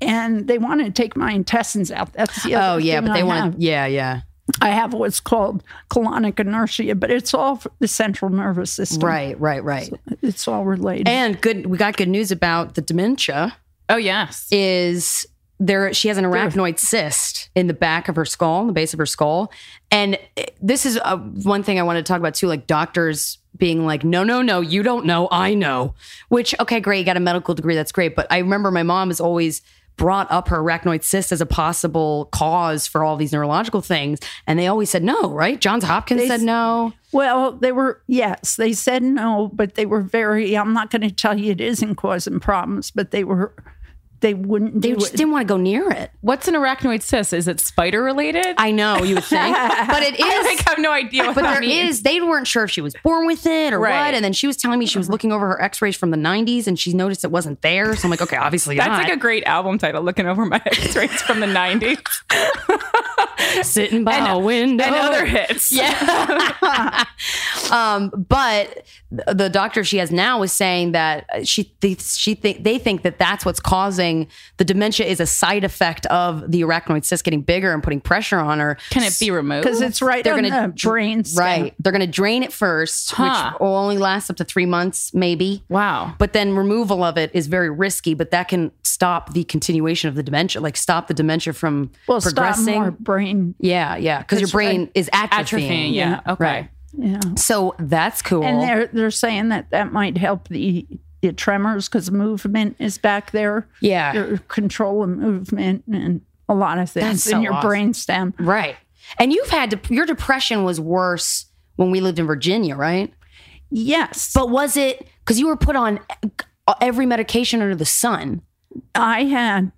and they want to take my intestines out. That's the other Oh yeah, thing but they I want have. to. Yeah, yeah. I have what's called colonic inertia, but it's all for the central nervous system. Right, right, right. It's all related. And good, we got good news about the dementia. Oh yes. Is there? She has an arachnoid cyst in the back of her skull, the base of her skull, and this is uh, one thing I want to talk about too. Like doctors being like, "No, no, no, you don't know, I know." Which, okay, great, you got a medical degree, that's great. But I remember my mom has always brought up her arachnoid cyst as a possible cause for all these neurological things, and they always said no. Right? Johns Hopkins They said no. Well, they were, yes, they said no, but they were very, I'm not going to tell you it isn't causing problems, but they were, they wouldn't They just it. didn't want to go near it. What's an arachnoid cyst? Is it spider related? I know you would think, but it is. I like have no idea what but that there means. is they weren't sure if she was born with it or Right. what and then she was telling me she was looking over her x-rays from the 90s and she noticed it wasn't there so i'm like okay obviously That's not like a great album title. Looking over my X-rays from the '90s sitting by a window and other hits. yeah um but the doctor she has now is saying that uh, she th- she think they think that that's what's causing the dementia is a side effect of the arachnoid cyst getting bigger and putting pressure on her Can it be removed? Because it's right They're the brain stem. Right. They're going to drain it first, Huh. which will only last up to three months, maybe. Wow. But then removal of it is very risky, but that can stop the continuation of the dementia, like stop the dementia from Well, stop progressing. more brain. Yeah, yeah. Because your brain right. is atrophying. Atrophying. Yeah. Okay. Right. Yeah. So that's cool. And they're, they're saying that that might help the, the tremors because movement is back there. yeah. Your control of movement and a lot of things That's in your awesome. brain stem. Right. And you've had, de- your depression was worse when we lived in Virginia, right? Yes. But was it, because you were put on every medication under the sun. I had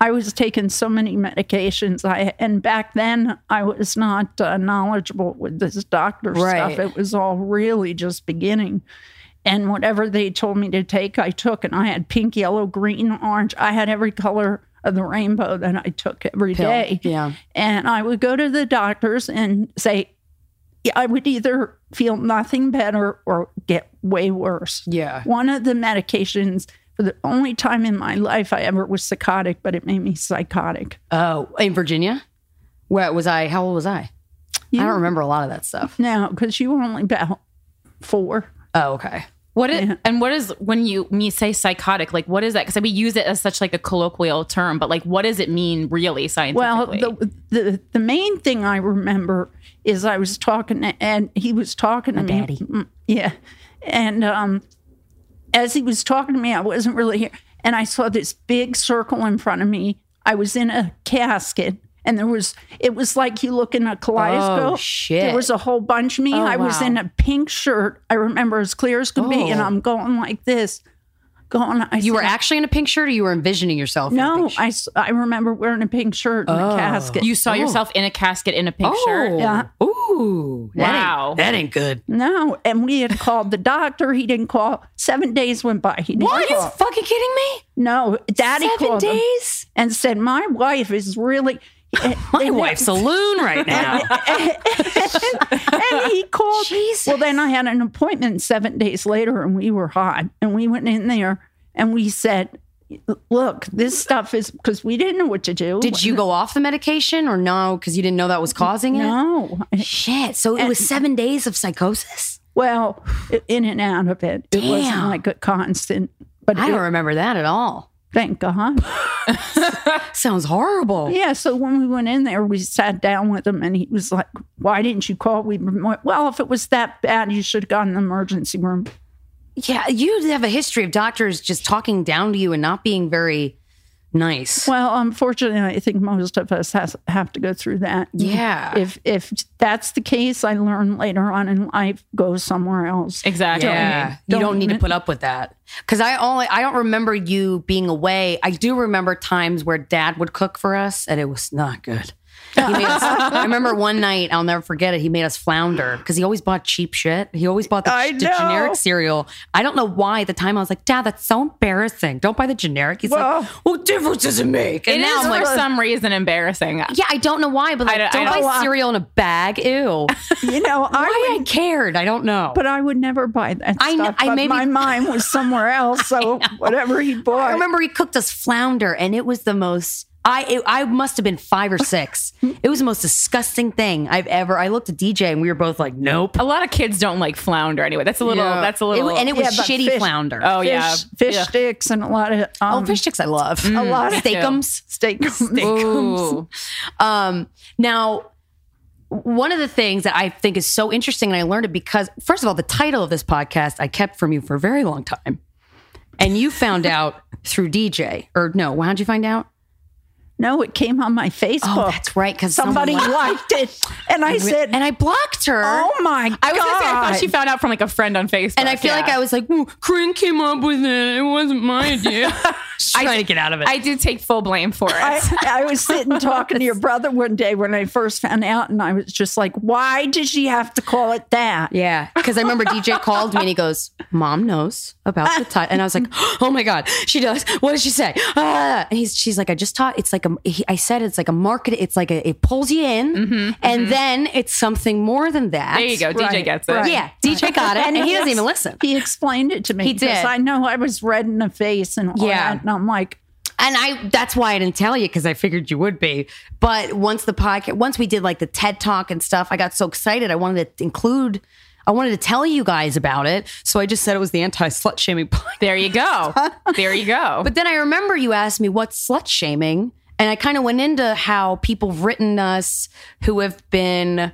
I was taking so many medications. I and back then I was not uh, knowledgeable with this doctor Right. stuff. It was all really just beginning. And whatever they told me to take, I took. And I had pink, yellow, green, orange. I had every color of the rainbow that I took every Pill. day. Yeah. And I would go to the doctors and say, yeah, I would either feel nothing better or get way worse. Yeah. One of the medications, for the only time in my life I ever was psychotic, but it made me psychotic. Oh, in Virginia? Where was I? How old was I? I don't remember a lot of that stuff. No, because you were only about four. Oh, okay. What is, and what is when you me say psychotic? Like what is that? Because we use it as such like a colloquial term, but like what does it mean really Well, scientifically? the, the the main thing I remember is I was talking to, and he was talking to me. daddy. Mm, Yeah, and um, as he was talking to me, I wasn't really here, and I saw this big circle in front of me. I was in a casket. And there was, it was like you look in a kaleidoscope. Oh, shit. There was a whole bunch of me. Oh, I was in a pink shirt. I remember as clear as could be. And Oh. I'm going like this, going. I You were actually in a pink shirt or you were envisioning yourself? in a no, pink shirt? I, s- I remember wearing a pink shirt in Oh. a casket. you saw oh. yourself in a casket in a pink shirt. Oh. Yeah. Ooh. that ain't- Wow. That ain't good. No, and we had called the doctor. He didn't call. Seven days went by. He didn't What? Are you fucking kidding me? No, Daddy Seven called him days? and said, "My wife is really." Eh, My wife's a loon right now. and he called. Jesus. Well, then I had an appointment seven days later, and we were hot, and we went in there and we said, "Look, this stuff is because we didn't know what to do." Did you go off the medication or no? Because you didn't know that was causing it? No. Shit. So it was seven days of psychosis? Well, in and out of it. It wasn't like a constant. But I it- don't remember that at all. Thank God. Sounds horrible. Yeah, so when we went in there, we sat down with him, and he was like, "Why didn't you call?" We went, well, if it was that bad, you should have gone to the emergency room. Yeah, you have a history of doctors just talking down to you and not being very nice. Well, um, unfortunately, I think most of us has, have to go through that. Yeah. If if that's the case, I learn later on in life, go somewhere else. Exactly. Yeah, you don't need to put up with that. Because I only I don't remember you being away. I do remember times where Dad would cook for us, and it was not good. He made us, I remember one night, I'll never forget it. He made us flounder because he always bought cheap shit. He always bought the, I the generic cereal. I don't know why at the time I was like, Dad, that's so embarrassing. Don't buy the generic. He's Well- like, What difference does it make? It now is I'm like, for some reason embarrassing. Yeah, I don't know why, but like, I don't- don't, I don't- buy cereal in a bag. Ew. You know, I why I would, cared, I don't know. but I would never buy that I kn- stuff. I but maybe- my mind was somewhere else. So whatever he bought, I remember he cooked us flounder, and it was the most. I it, I must have been five or six. It was the most disgusting thing I've ever. I looked at DJ, and we were both like, "Nope." A lot of kids don't like flounder anyway. That's a little. Yeah. That's a little. w- and it was Yeah, shitty fish- flounder. oh fish, yeah, fish Yeah. sticks and a lot of oh, um, fish sticks! I love a lot of steakums. steak. Ooh. Um, now, one of the things that I think is so interesting, and I learned it because, first of all, the title of this podcast I kept from you for a very long time, and you found out through DJ, or no? How'd you find out? No, it came on my oh, Facebook. Oh, that's right, because Somebody liked it, and I said, and I blocked her. "Oh my god!" I was gonna say I thought she found out from like a friend on Facebook, And I feel like. I was like, "Ooh, Corinne came up with it. It wasn't my idea. Just trying to get out of it. I do take full blame for it. I, I was sitting talking to your brother one day when I first found out, and I was just like, "Why did she have to call it that?" yeah, because I remember DJ called me and he goes, "Mom knows about the title," and I was like, "Oh my god, she does. What did she say?" Ah. And he's, she's like, "I just taught. It's like a. He, I said it's like a market. It's like a. It pulls you in, and then it's something more than that. there you go. DJ Right, gets it. right. Yeah, DJ got it, and, he doesn't even listen. He explained it to me. He did. I know I was red in the face and all Yeah. that, and I'm like, And I that's why I didn't tell you because I figured you would be. But once the podcast once we did like the TED talk and stuff, I got so excited. I wanted to include I wanted to tell you guys about it. So I just said it was the anti slut shaming podcast. There you go. there you go. But then I remember you asked me what's slut shaming. And I kind of went into how people have written us who have been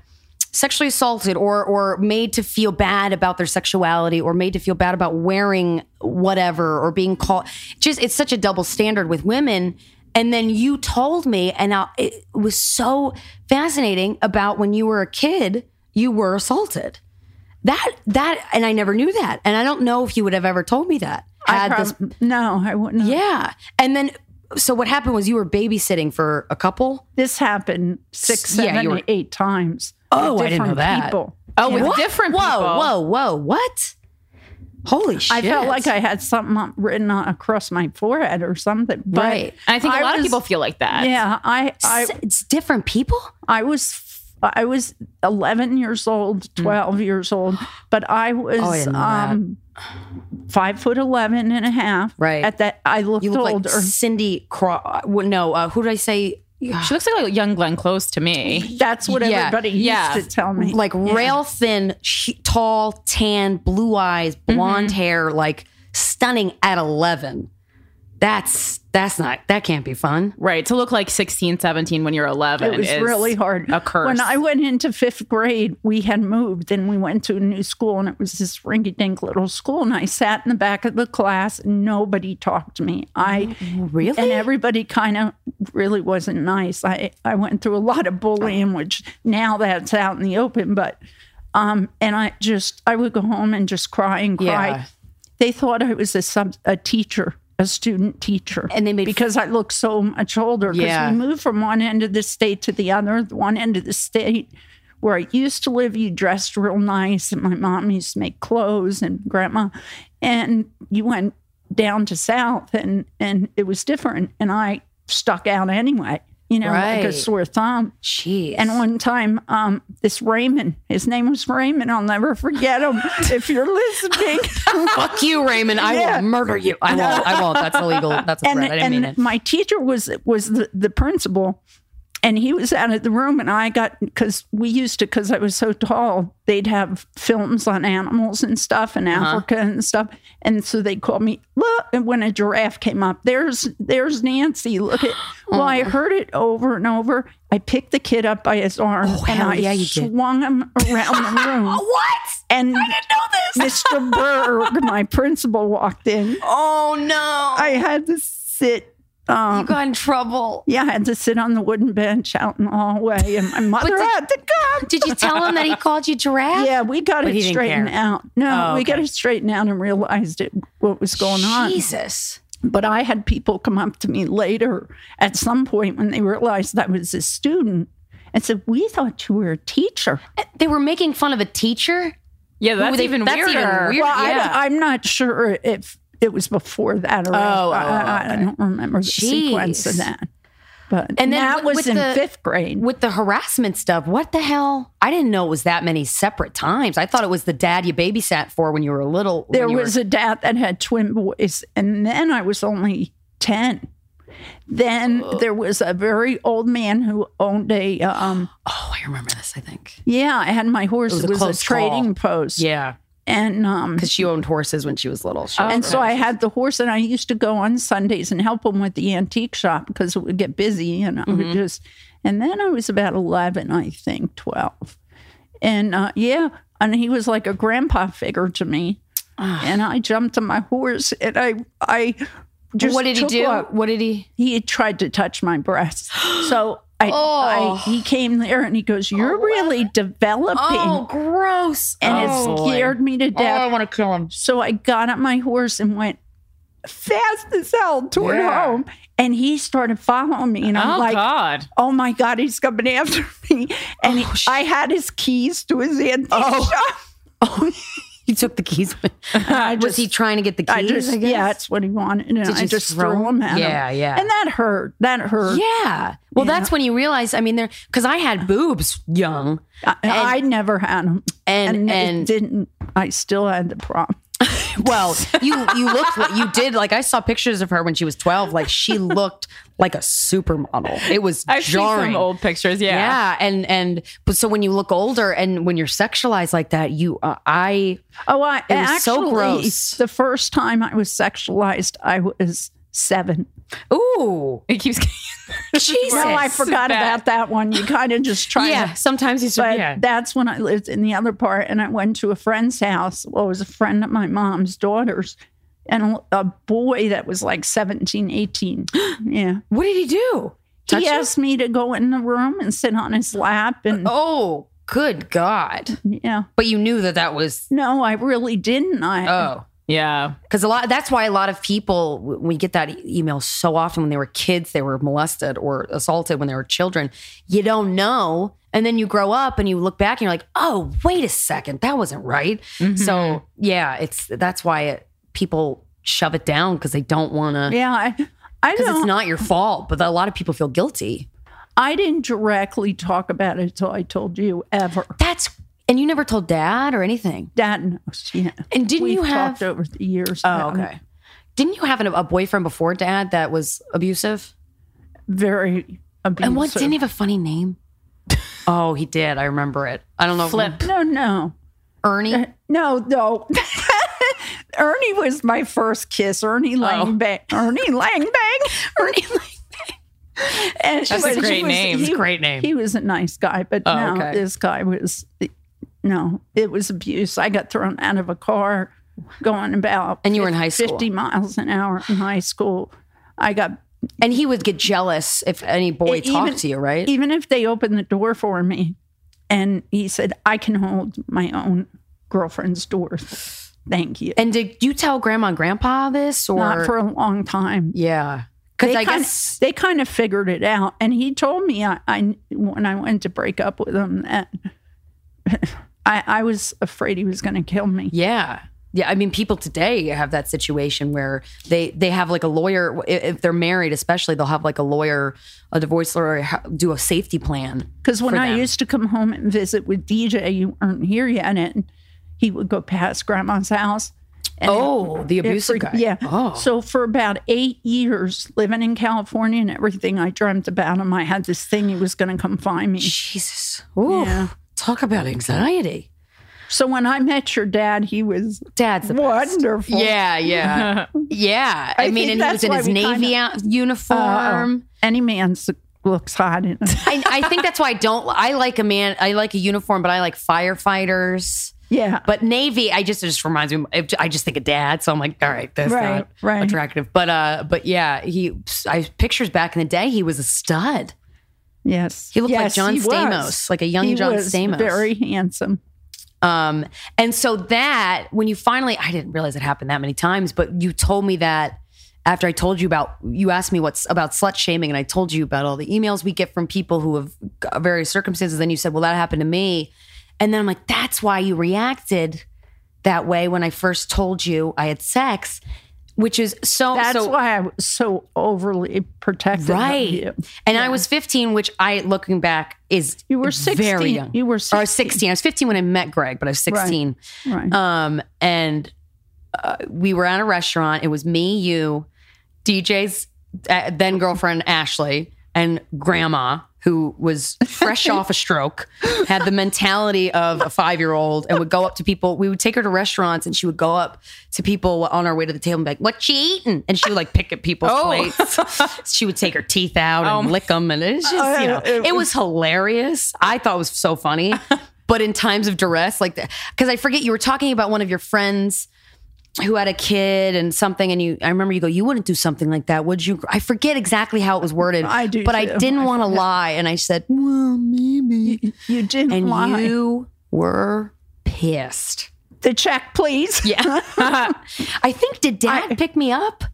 sexually assaulted or or made to feel bad about their sexuality or made to feel bad about wearing whatever or being called just it's such a double standard with women and then you told me and I, it was so fascinating about when you were a kid you were assaulted that that and I never knew that and I don't know if you would have ever told me that I had this no, I wouldn't. have. yeah. And then, so what happened was you were babysitting for a couple? This happened six, Yeah, seven, you were- eight times. Oh, I didn't know different that. People. oh, with What? different Whoa, people. whoa, whoa. Whoa. What? Holy shit! I felt like I had something written on, across my forehead or something. But Right. And I think a lot of people feel like that. Yeah, I, I, it's different people. I was, I was 11 years old, 12 years old, but I was Mm. Oh, I didn't know that. um, five foot 11 and a half. Right. At that, I looked You look older. like Cindy. Craw- no, uh, who did I say? She looks like a young Glenn Close to me. That's what Yeah, everybody used to tell me. Like Yeah. rail thin, sh- tall, tan, blue eyes, blonde hair, like stunning at eleven. That's that's not that can't be fun. Right. To look like 16, 17 when you're 11 It was is really hard. a curse. When I went into fifth grade, we had moved and we went to a new school, and it was this rinky dink little school. And I sat in the back of the class, and nobody talked to me. I Really? and everybody kind of really wasn't nice. I I went through a lot of bullying, which now that's out in the open, but um, and I just I would go home and just cry and cry. Yeah. They thought I was a sub a teacher. A student teacher, And they made- because I looked so much older. Because Yeah. we moved from one end of the state to the other. The one end of the state where I used to live, you dressed real nice, and my mom used to make clothes, and grandma, and you went down to south, and and it was different, and I stuck out anyway, you know, like a Right. sore thumb. Jeez. And one time, um, this Raymond, his name was Raymond. I'll never forget him. if you're listening, Fuck you, Raymond. I Yeah. will murder you. I won't. I won't. That's illegal. That's a and threat. I didn't and mean it. my teacher was was the, the principal and he was out of the room and i got because we used to because i was so tall they'd have films on animals and stuff in Uh-huh. africa and stuff and so they called me look and when a giraffe came up there's there's nancy look at well i heard it over and over i picked the kid up by his arm and Oh, hell i yeah, did. swung him around the room What? and I didn't know this. Mr. Berg, my principal, walked in. Oh no! I had to sit. Um, you got in trouble. yeah, I had to sit on the wooden bench out in the hallway, and my mother did- had to come. Did you tell him that he called you giraffe? Yeah, we got But he it straightened out. No, Oh, we got okay. it straightened out and realized it what was going on. Jesus. But I had people come up to me later at some point when they realized I was a student and said, "We thought you were a teacher." They were making fun of a teacher. yeah, that's they- even that's even weirder. weird. Well, I, yeah. I'm not sure if it was before that or Oh, after. I, I- don't remember the sequence of that. But And then that with- was with in the- fifth grade. With the harassment stuff, what the hell? I didn't know it was that many separate times. I thought it was the dad you babysat for when you were a little. There you were- was a dad that had twin boys, and then I was only 10. Then there was a very old man who owned a, um, Oh, I remember this. I think. yeah, I had my horse. It was It a was a, trading call. post. Yeah, And, um, because she owned horses when she was little. She and so I had the horse, and I used to go on Sundays and help him with the antique shop because it would get busy, and I Mm-hmm. would just. And then I was about eleven, I think, twelve, and uh, yeah, and he was like a grandpa figure to me. and I jumped on my horse, and I, I just what did he do? What did he? He tried to touch my breast, so. I, Oh. I, he came there and he goes, "You're oh, really developing," Oh, gross! and oh, it boy. scared me to death. Oh, I want to kill him. So I got on my horse and went fast as hell toward Yeah. home. And he started following me. And I'm oh, like, God. oh my God, he's coming after me. And oh, he- I had his keys to his oh. antique shop. Oh, he took the keys. I was he trying to get the keys? I just, guess? yeah, that's what he wanted. And Did I you just throw threw him at Yeah, him. yeah. yeah. And that hurt. That hurt. Yeah. Well, Yeah. that's when you realize. I mean, there because I had boobs young, I, I never had them. and And, and, it didn't, I still had the problem. well, you you looked like you did. Like I saw pictures of her when she was twelve. Like she looked like a supermodel. It was I've seen jarring. some old pictures. Yeah. yeah, and and but so when you look older and when you're sexualized like that, you uh, I Oh, I It was so gross. The first time I was sexualized, I was seven. Ooh It keeps. Jesus. No, I forgot bad. about that one. You kind of just try yeah. to. Sometimes you But yeah. that's when I lived in the other part, and I went to a friend's house. Well, it was a friend of my mom's daughter's, and a boy that was like 17, 18. Yeah. What did he do? Touch he you? asked me to go in the room and sit on his lap. And Oh, good God! yeah. But you knew that that was No, I really didn't. I, oh Yeah. Because a lot that's why a lot of people when we get that email so often when they were kids, they were molested or assaulted when they were children. You don't know. And then you grow up and you look back and you're like, oh, wait a second, that wasn't right. Mm-hmm. So yeah, it's that's why it, people shove it down because they don't want to. Yeah, I, I Because it's not your fault, but a lot of people feel guilty. I didn't directly talk about it until I told you ever. That's and you never told dad or anything. Dad knows. Yeah. And didn't We've you have? talked over the years? Oh, about it. okay. Didn't you have an, a boyfriend before dad that was abusive? Very abusive. And what didn't he have a funny name? oh, he did. I remember it. I don't know. if- Flip. No, no, Ernie. Uh, no, no. Ernie was my first kiss. Ernie Oh. Langbang. Ernie Langbang. Ernie. And That's a great he was- name. he- a great name. He was a nice guy, but Oh, no, okay. this guy was no. It was abuse. I got thrown out of a car going about And you were in high school. fifty miles an hour in high school. I got And he would get jealous if any boy E- talked to you, right? even if they opened the door for me, and he said I can hold my own girlfriend's door. Thank you. and did you tell grandma and grandpa this or Not for a long time. yeah? Because they I kind guess of, they kind of figured it out, and he told me I, I when I went to break up with him that I, I was afraid he was going to kill me. yeah. Yeah, I mean, people today have that situation where they they have like a lawyer. If they're married, especially, they'll have like a lawyer, a divorce lawyer, do a safety plan. Because when I used to come home and visit with DJ, you weren't here yet, and he would go past Grandma's house. and Oh, the it abusive freaked- guy. Yeah. Oh. So for about eight years, living in California and everything, I dreamt about him. I had this thing he was going to come find me. Jesus. Ooh, Yeah. Talk about anxiety. So when I met your dad, he was Dad's the best. wonderful. Yeah, yeah, yeah. I, I mean, and he was in his navy kinda- uniform. Uh, any man looks hot in. I, I think that's why I don't. I like a man. I like a uniform, but I like firefighters. yeah. But navy, I just it just reminds me. I just think of dad, so I'm like, all right, that's Right, not right. attractive. But uh, but yeah, he. I pictures back in the day, he was a stud. Yes. He looked like John he was. Stamos, like a young He John was Stamos. Very handsome. Um, and so that when you finally, I didn't realize it happened that many times, but you told me that after I told you about, you asked me what's about slut shaming, and I told you about all the emails we get from people who have various circumstances. Then you said, "Well, that happened to me," and then I'm like, "That's why you reacted that way when I first told you I had sex." Which is so. That's so, why I was so overly protective right. of you. And I was 15, which I, looking back, is You were very 16. young. You were or 16. I was 15 when I met Greg, but I was 16. Right. Um, and uh, we were at a restaurant. It was me, you, DJ's uh, then girlfriend Ashley, and Grandma, who was fresh off a stroke, had the mentality of a five year old, and would go up to people. We would take her to restaurants, and she would go up to people on our way to the table and be like, "What you eating?" And she would like pick at people's oh. plates. she would take her teeth out and oh lick them, and it's just uh, you know, it was hilarious. I thought it was so funny. But in times of duress, like that, because I forget you were talking about one of your friends who had a kid and something, and you, I remember you go, you wouldn't do something like that, would you? I forget exactly how it was worded. I do but I didn't want to lie, and I said, well, maybe. You didn't And lie. you were pissed. the check, please. Yeah, I think did Dad I- pick me up?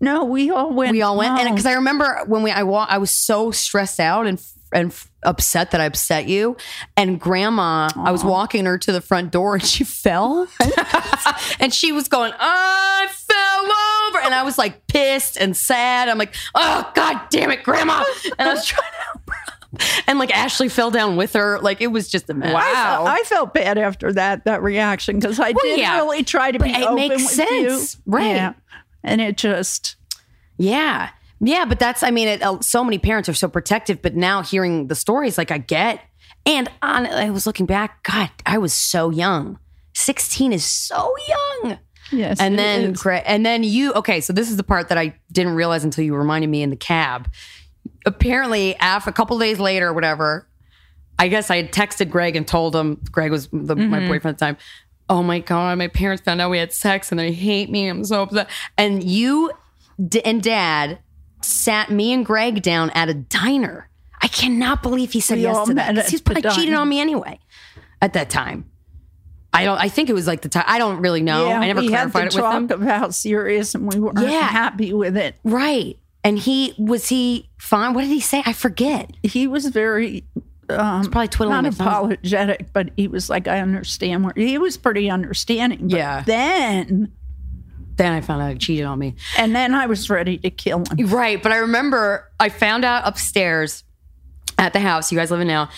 No, we all went. We all went, and because I remember when we I wa- I was so stressed out and and upset that I upset you. And Grandma, I was walking her to the front door, and she fell, and she was going, "I fell over," and I was like pissed and sad. I'm like, "Oh God damn it, Grandma!" And I was trying to help her. And like Ashley fell down with her. Like it was just a mess. I, felt, I felt bad after that that reaction because I Well, did yeah, really try to but be it open makes with sense, you. right. Yeah. And it just Yeah. Yeah, but that's, I mean, it, uh, so many parents are so protective, but now hearing the stories, like I get. And on, I was looking back, God, I was so young. 16 is so young. yes. And then, and then you, okay, so this is the part that I didn't realize until you reminded me in the cab. Apparently, after a couple days later or whatever, I guess I had texted Greg and told him, Greg was the, my boyfriend at the time. Oh my God, my parents found out we had sex and they hate me. I'm so upset. And you d- and dad sat me and Greg down at a diner. I cannot believe he said We yes to that. met 'cause at He's probably diner. on me anyway at that time. I don't. I think it was like the time. I don't really know. yeah, I never clarified it with talk him. about serious, and we weren't Yeah. happy with it. Right. And he was he fine? What did he say? I forget. He was very um, probably twiddling not apologetic, but he was like, "I understand." Where he was pretty understanding. But Yeah. Then, Then I found out he cheated on me. and then I was ready to kill him. Right. But I remember I found out upstairs at the house you guys live in now.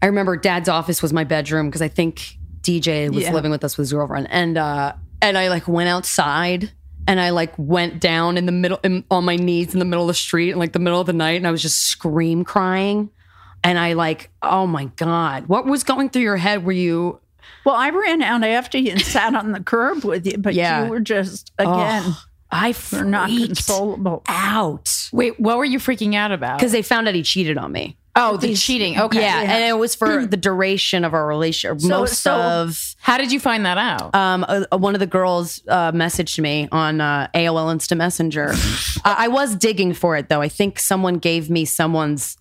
I remember dad's office was my bedroom because I think DJ was Yeah. living with us with his girlfriend. And uh and I like went outside and I like went down in the middle in, on my knees in the middle of the street in like the middle of the night and I was just scream crying. And I like, oh my God. What was going through your head? Were you Well, I ran out after you and sat on the curb with you, but Yeah. you were just again. Oh, I You're not freaked consolable. out Wait, what were you freaking out about? because they found out he cheated on me. oh, the cheating. Okay. Yeah, and it was for the duration of our relationship. So- Most so- of How did you find that out? um, uh, uh, one of the girls uh, messaged me on uh, AOL Instant Messenger. uh, I was digging for it though. I think someone gave me someone's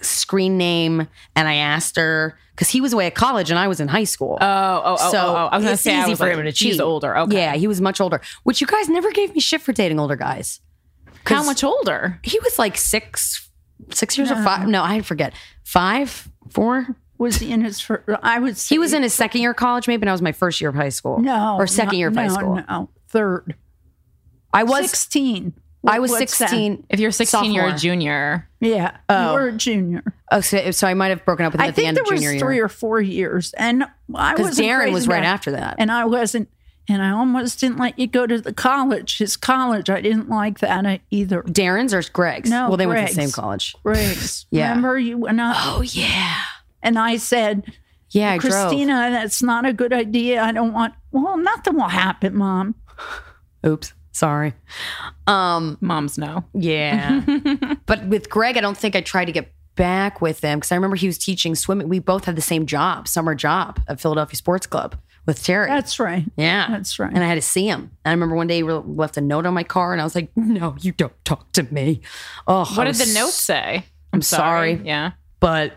screen name, and I asked her because he was away at college and I was in high school. oh, oh, oh, so oh, oh. I was gonna it's say I easy was for him to He's cheat. older. Okay. Yeah, he was much older. Which you guys never gave me shit for dating older guys. How much older? He was like six, six years or five. No, I forget. Five, four. Was he in his? Fir- I was. He was in his second year of college, maybe, and I was my first year of high school. no or second no, year of high school. No, third. I was sixteen. I was What's that? sixteen. If you're 16, you're a junior. Yeah, Oh. You're a junior. Oh, so, so I might have broken up with him I at the think end there of was three or four years, and I was Darren was right after that. and I wasn't. And I almost didn't let you go to the college. His college, I didn't like that either. Darren's or Greg's? No, well, they went to the same college. Greg's. Yeah. Remember you went up? Oh yeah, And I said, yeah. I drove. Krystyna, that's not a good idea. I don't want. Well, nothing will happen, Mom. Oops, sorry. Um, Moms know. yeah. but with Greg, I don't think I tried to get back with him because I remember he was teaching swimming. We both had the same job, summer job at Philadelphia Sports Club with Terry. That's right. Yeah. That's right. And I had to see him. And I remember one day he left a note on my car and I was like, no, you don't talk to me. Oh, What did the note say? I'm sorry. Yeah. But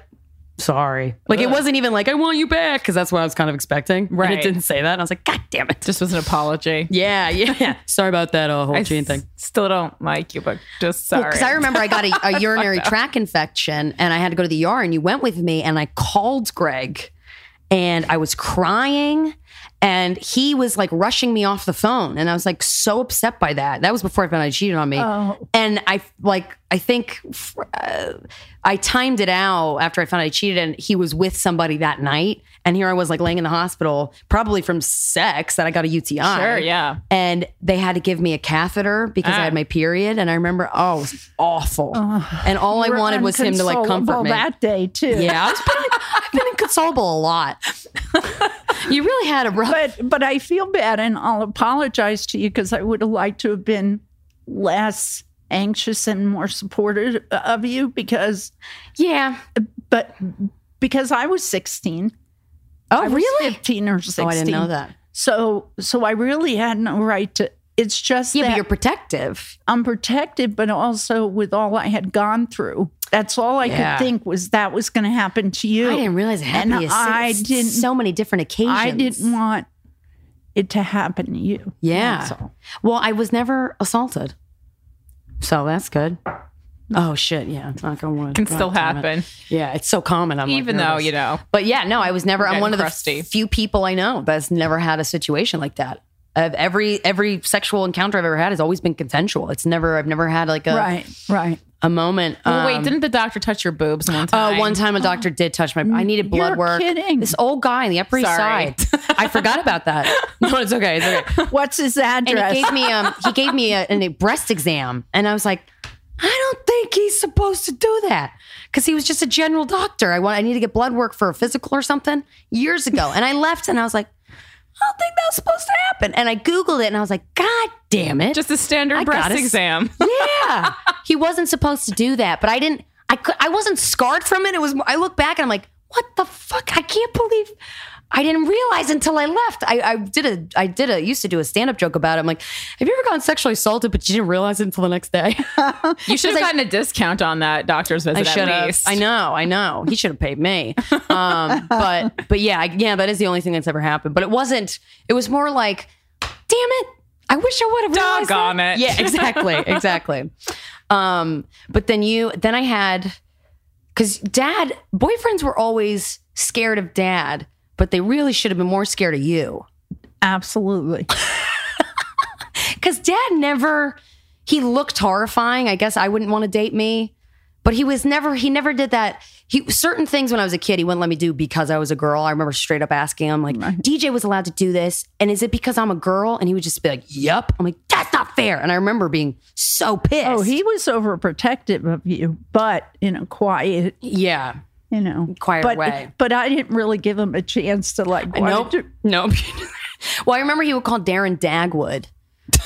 sorry. Like it wasn't even like, I want you back because that's what I was kind of expecting. And Right. it didn't say that. And I was like, God damn it. Just was an apology. Yeah, yeah. sorry about that uh, whole I chain s- thing. still don't like you, but just sorry. Because I remember I got a, a urinary tract infection and I had to go to the ER and you went with me and I called Greg and I was crying and he was like rushing me off the phone and I was like so upset by that. That was before I found out he cheated on me. Oh. And I like I think uh, I timed it out after I found out he cheated and he was with somebody that night and here I was like laying in the hospital probably from sex that I got a UTI. Sure, yeah. And they had to give me a catheter because I Ah. had my period and I remember oh it was awful. and all I wanted was him to like comfort me. that day too. Yeah, I was been, I've been inconsolable a lot. you really had a rough. but but I feel bad, and I'll apologize to you because I would have liked to have been less anxious and more supportive of you because yeah, but because I was sixteen. Oh, I really? Fifteen or sixteen. Oh, I didn't know that. So so I really had no right to. It's just Yeah, that but you're protective. I'm protective, but also with all I had gone through. That's all I Yeah. could think was that was going to happen to you. I didn't realize it happened And. I didn't. So many different occasions. I didn't want it to happen to you. Yeah. Well, I was never assaulted, so that's good. Oh shit! Yeah, it's not gonna work. Can still happen. Yeah, it's so common. I'm like, Even though, you know. But yeah, no, I was never. I'm getting one of the few people I know that's never had a situation like that. Of every every sexual encounter I've ever had has always been consensual. It's never. I've never had like a Right, right. A moment. Well, wait, um, didn't the doctor touch your boobs one Oh, time? one time a doctor did touch my. I needed blood You're work. kidding. This old guy on the Upper East Side. I forgot about that. No, it's okay. It's okay. What's his And address? he gave me um he gave me a, a breast exam, and I was like, I don't think he's supposed to do that because he was just a general doctor. I want I need to get blood work for a physical or something years ago, and I left, and I was like. I don't think that was supposed to happen. And I Googled it and I was like, God damn it. Just a standard I breast gotta exam. yeah. He wasn't supposed to do that, but I didn't I could I wasn't scarred from it. It was I look back and I'm like, what the fuck? I can't believe I didn't realize until I left. I, I did a I did a used to do a stand up joke about it. I'm like, have you ever gotten sexually assaulted, but you didn't realize it until the next day? You should have gotten a discount on that doctor's visit I should at have. least. I know. I know. He should have paid me. Um, but but yeah, I- yeah, that is the only thing that's ever happened. But it wasn't. It was more like, damn it. I wish I would have realized Doggone that. it. Yeah, exactly, exactly. Um, but then you, then I had, because dad, boyfriends were always scared of dad, but they really should have been more scared of you. Absolutely. Because dad never, he looked horrifying. I guess I wouldn't want to date me, but he was never, he never did that. He certain things when I was a kid, he wouldn't let me do because I was a girl. I remember straight up asking him, like, DJ was allowed to do this. And is it because I'm a girl? And he would just be like, Yep. I'm like, That's not fair. And I remember being so pissed. Oh, he was overprotective of you, but in a quiet, yeah, you know, quiet but, way. But I didn't really give him a chance to like. Nope. you- Nope. well, I remember he would call Darren Dagwood.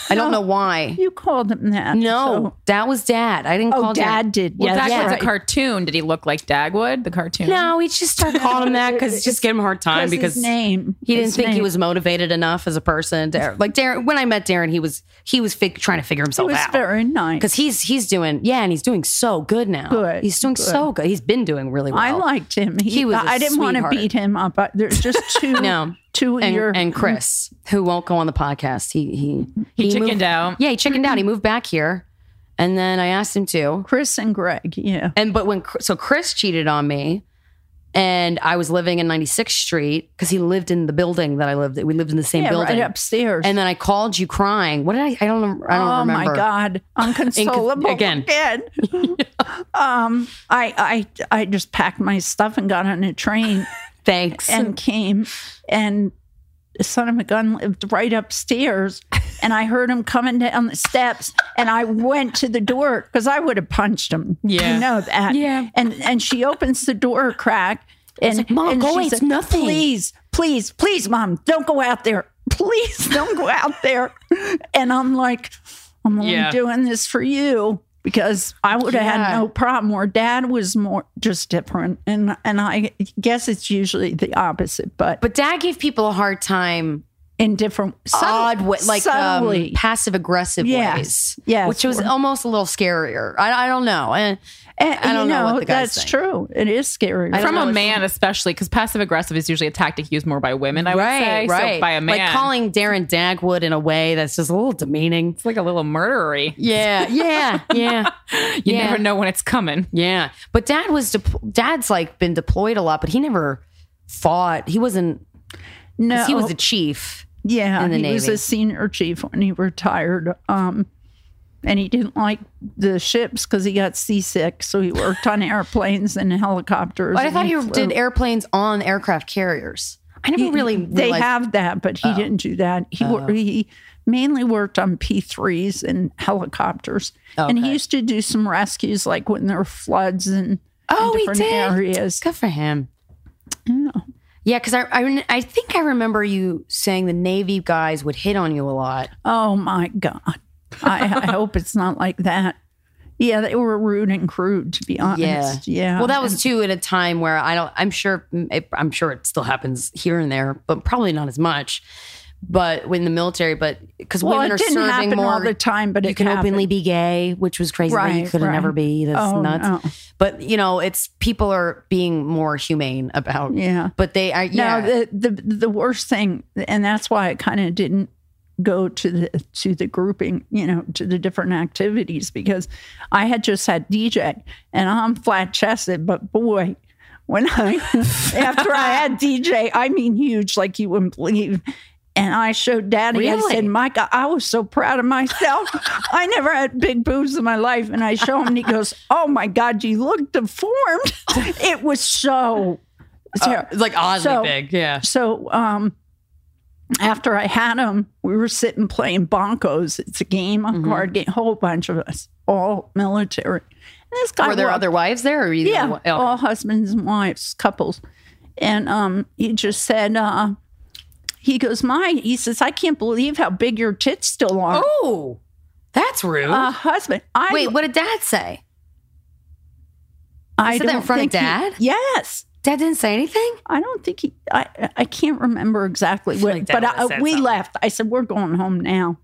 I don't know why. You called him that. No, that was dad. I didn't Oh, call Dad Dad did. Well, Yes, Dagwood's right. a cartoon. Did he look like Dagwood, the cartoon? No, we just started calling him that because just give him a hard time 'Cause his because name- he didn't his think he was motivated enough as a person. Dar- Like Darren, when I met Darren, he was he was fig- trying to figure He himself was out very nice. because he's he's doing yeah, and he's doing so good now. Good, he's doing good. so good. He's been doing really well. I liked him. He, He was a I didn't want to beat him up. I- There's just two. No. Two of and, your and Chris, who won't go on the podcast. He he He chickened moved- out. Yeah, he chickened out. He moved back here, and then I asked him to. Chris and Greg. Yeah. And but when so Chris cheated on me, and I was living in 96th Street because he lived in the building that I lived. We lived in the same yeah, building. right upstairs. And then I called you crying. What did I? I don't. rem- I don't oh remember. my God, unconsolable again. again. um, I I I just packed my stuff and got on a train Thanks. and came, and the son of a gun lived right upstairs, and I heard him coming down the steps, and I went to the door because I would have punched him. Yeah. you know that. Yeah. and and she opens the door crack. And, like, "Mom, and go away, it's nothing." Please, please, please, mom, don't go out there. Please don't go out there. And I'm like, I'm only Yeah. doing this for you because I would have Yeah. had no problem. Where dad was more just different, and and I guess it's usually the opposite, but but Dad gave people a hard time. in different Odd way, like um, passive aggressive Yes. ways. Yes. which was almost a little scarier. I, I don't know. And And, I don't you know know, what the guys that's think. true. It is scary. From a man, especially because passive aggressive is usually a tactic used more by women. I would say. So by a man, Like calling Darren Dagwood in a way that's just a little demeaning. it's like a little murdery. Yeah, yeah, yeah, You Yeah. never know when it's coming. yeah. But Dad was de- Dad's like been deployed a lot, but he never fought. He wasn't. no, He was a chief. Yeah, in the he was a senior chief when he retired. Um, and he didn't like the ships because he got seasick. So he worked on airplanes and helicopters. But I thought he did airplanes on aircraft carriers. I never He- really. They realized- have that, but he oh. didn't do that. He wor- oh. he mainly worked on P threes and helicopters, and he used to do some rescues, like when there were floods and Oh, in he different did. areas. Good for him. Yeah. Yeah, because I, I I think I remember you saying the Navy guys would hit on you a lot. Oh my God. I, I hope it's not like that. Yeah, they were rude and crude, to be honest. Yeah. Well, that was too at a time where I don't. I'm sure. Mm, it, I'm sure it still happens here and there, but probably not as much. But in the military, but because Well, women are serving more all the time, but you it can happened. openly be gay, which was crazy. that you could right. never be. That's Oh, nuts. no. But you know, it's people are being more humane about. Yeah. But they are. Yeah. Now the, the the worst thing, and that's why it kind of didn't go to the to the grouping, you know, to the different activities because I had just had DJ and I'm flat chested, but boy, when I after I had DJ, I mean huge, like you wouldn't believe. And I showed Daddy. I Really? said, "Micah, I was so proud of myself. I never had big boobs in my life." And I show him, and he goes, "Oh my God, you look deformed." it was so Uh, it's like oddly So- big. Yeah. so um after I had him, we were sitting playing Buncos. It's a game, a Mm-hmm. card game, a whole bunch of us, all military. And this guy Were there walked- other wives there, or yeah, one- okay. all husbands and wives, couples. And um, he just said, uh, he goes, My, he says, I can't believe how big your tits still are. Oh, that's rude. Uh, husband, I Wait, what did Dad say? I said that in front of think he- Dad? yes. Dad didn't say anything. I don't think he. I I can't remember exactly what, like but I, we something. left. I said we're going home now.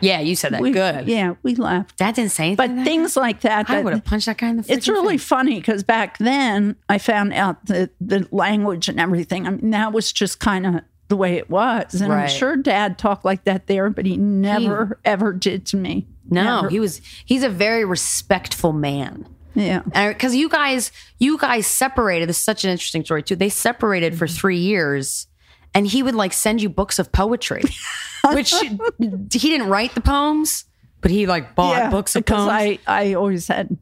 Yeah, you said that. We- Good. Yeah, we left. Dad didn't say anything. But things like that. I that- would have punched that guy in the. Face. It's really face. funny because back then I found out the the language and everything. I mean, that was just kind of the way it was, and Right. I'm sure Dad talked like that there, but he never ever did to me. No, Never. he was. He's a very respectful man. Yeah. because you guys, you guys separated. This is such an interesting story too. They separated Mm-hmm. for three years, and he would like send you books of poetry, which he didn't write the poems, but he like bought yeah, books of because poems. I I always had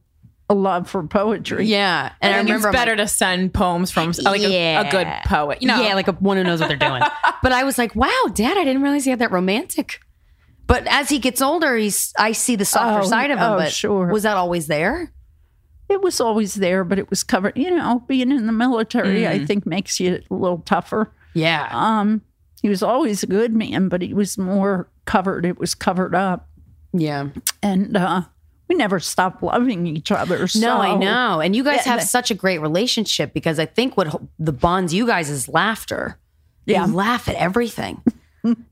a love for poetry. yeah, and I, I remember it's better like, to send poems from like a, a good poet. You know, yeah, like a, one who knows what they're doing. but I was like, wow, Dad, I didn't realize he had that romantic. But as he gets older, he's I see the softer Oh, side of him. oh, but sure. was that always there? It was always there, but it was covered. You know, being in the military, I Mm. think makes you a little tougher. Yeah. Um, he was always a good man, but he was more covered. It was covered up, Yeah. and uh, we never stopped loving each other. No, I know. And you guys Yeah, have such a great relationship because I think what the bonds you guys is laughter. Yeah. You laugh at everything.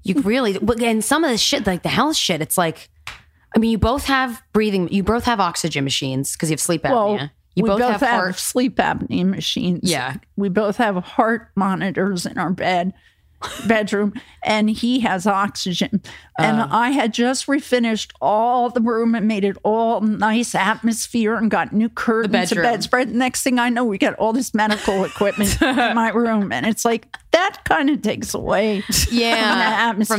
you really, and some of the shit, like the health shit, it's like, I mean, you both have breathing, you both have oxygen machines because you have sleep apnea. Well, you we both, both, have, have, heart. sleep apnea machines. Yeah. we both have heart monitors in our bed bedroom, and he has oxygen. And Uh. I had just refinished all the room and made it all nice atmosphere and got new curtains bedroom. bedspread. Next thing I know, we got all this medical equipment in my room, and it's like that kind of takes away Yeah, from the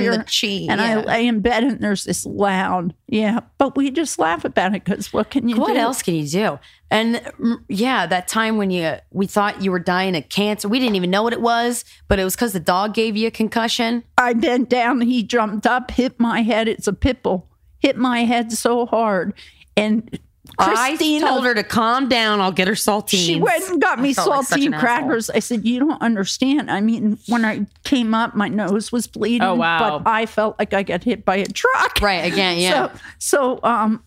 atmosphere. chi, And yeah. I lay in bed, and there's this loud, yeah. But we just laugh about it because what can you What do? else can you do? And mm, yeah, that time when you we thought you were dying of cancer, we didn't even know what it was, but it was because the dog gave you a concussion. I bent down, he jumped up, hit my head. It's a pit bull. Hit my head so hard. And Krystyna I told her to calm down. I'll get her saltines. She went and got me I felt like such saltine asshole. crackers. I said, You don't understand. I mean, when I came up, my nose was bleeding. Oh, wow. But I felt like I got hit by a truck. Right, again, yeah. So, so um,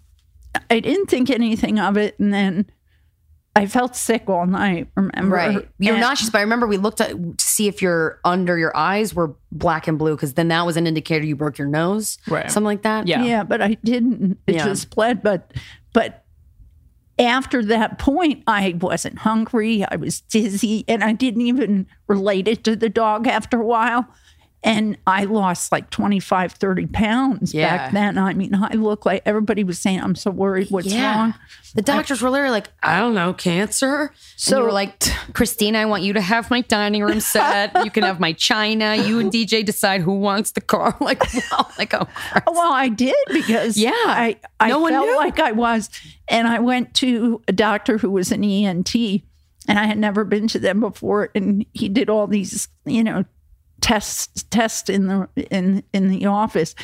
I didn't think anything of it. And then I felt sick all night, remember? Right. You're And- nauseous, but I remember we looked at to see if your under your eyes were black and blue because then that was an indicator you broke your nose. Right. Something like that. Yeah. Yeah, but I didn't. It Yeah. just bled. But but after that point, I wasn't hungry. I was dizzy, and I didn't even relate it to the dog after a while. And I lost like 25, 30 pounds Yeah. back then. I mean, I look like everybody was saying, I'm so worried. What's Yeah. wrong? The doctors were literally like, I don't know, cancer. So So- you were like, Krystyna, I want you to have my dining room set. You can have my china. You and DJ decide who wants the car. Like, wow, like oh, Christ. Well, I did because Yeah. I, I No felt like I was. And I went to a doctor who was an ENT and I had never been to them before. And he did all these, you know, tests test in the in in the office.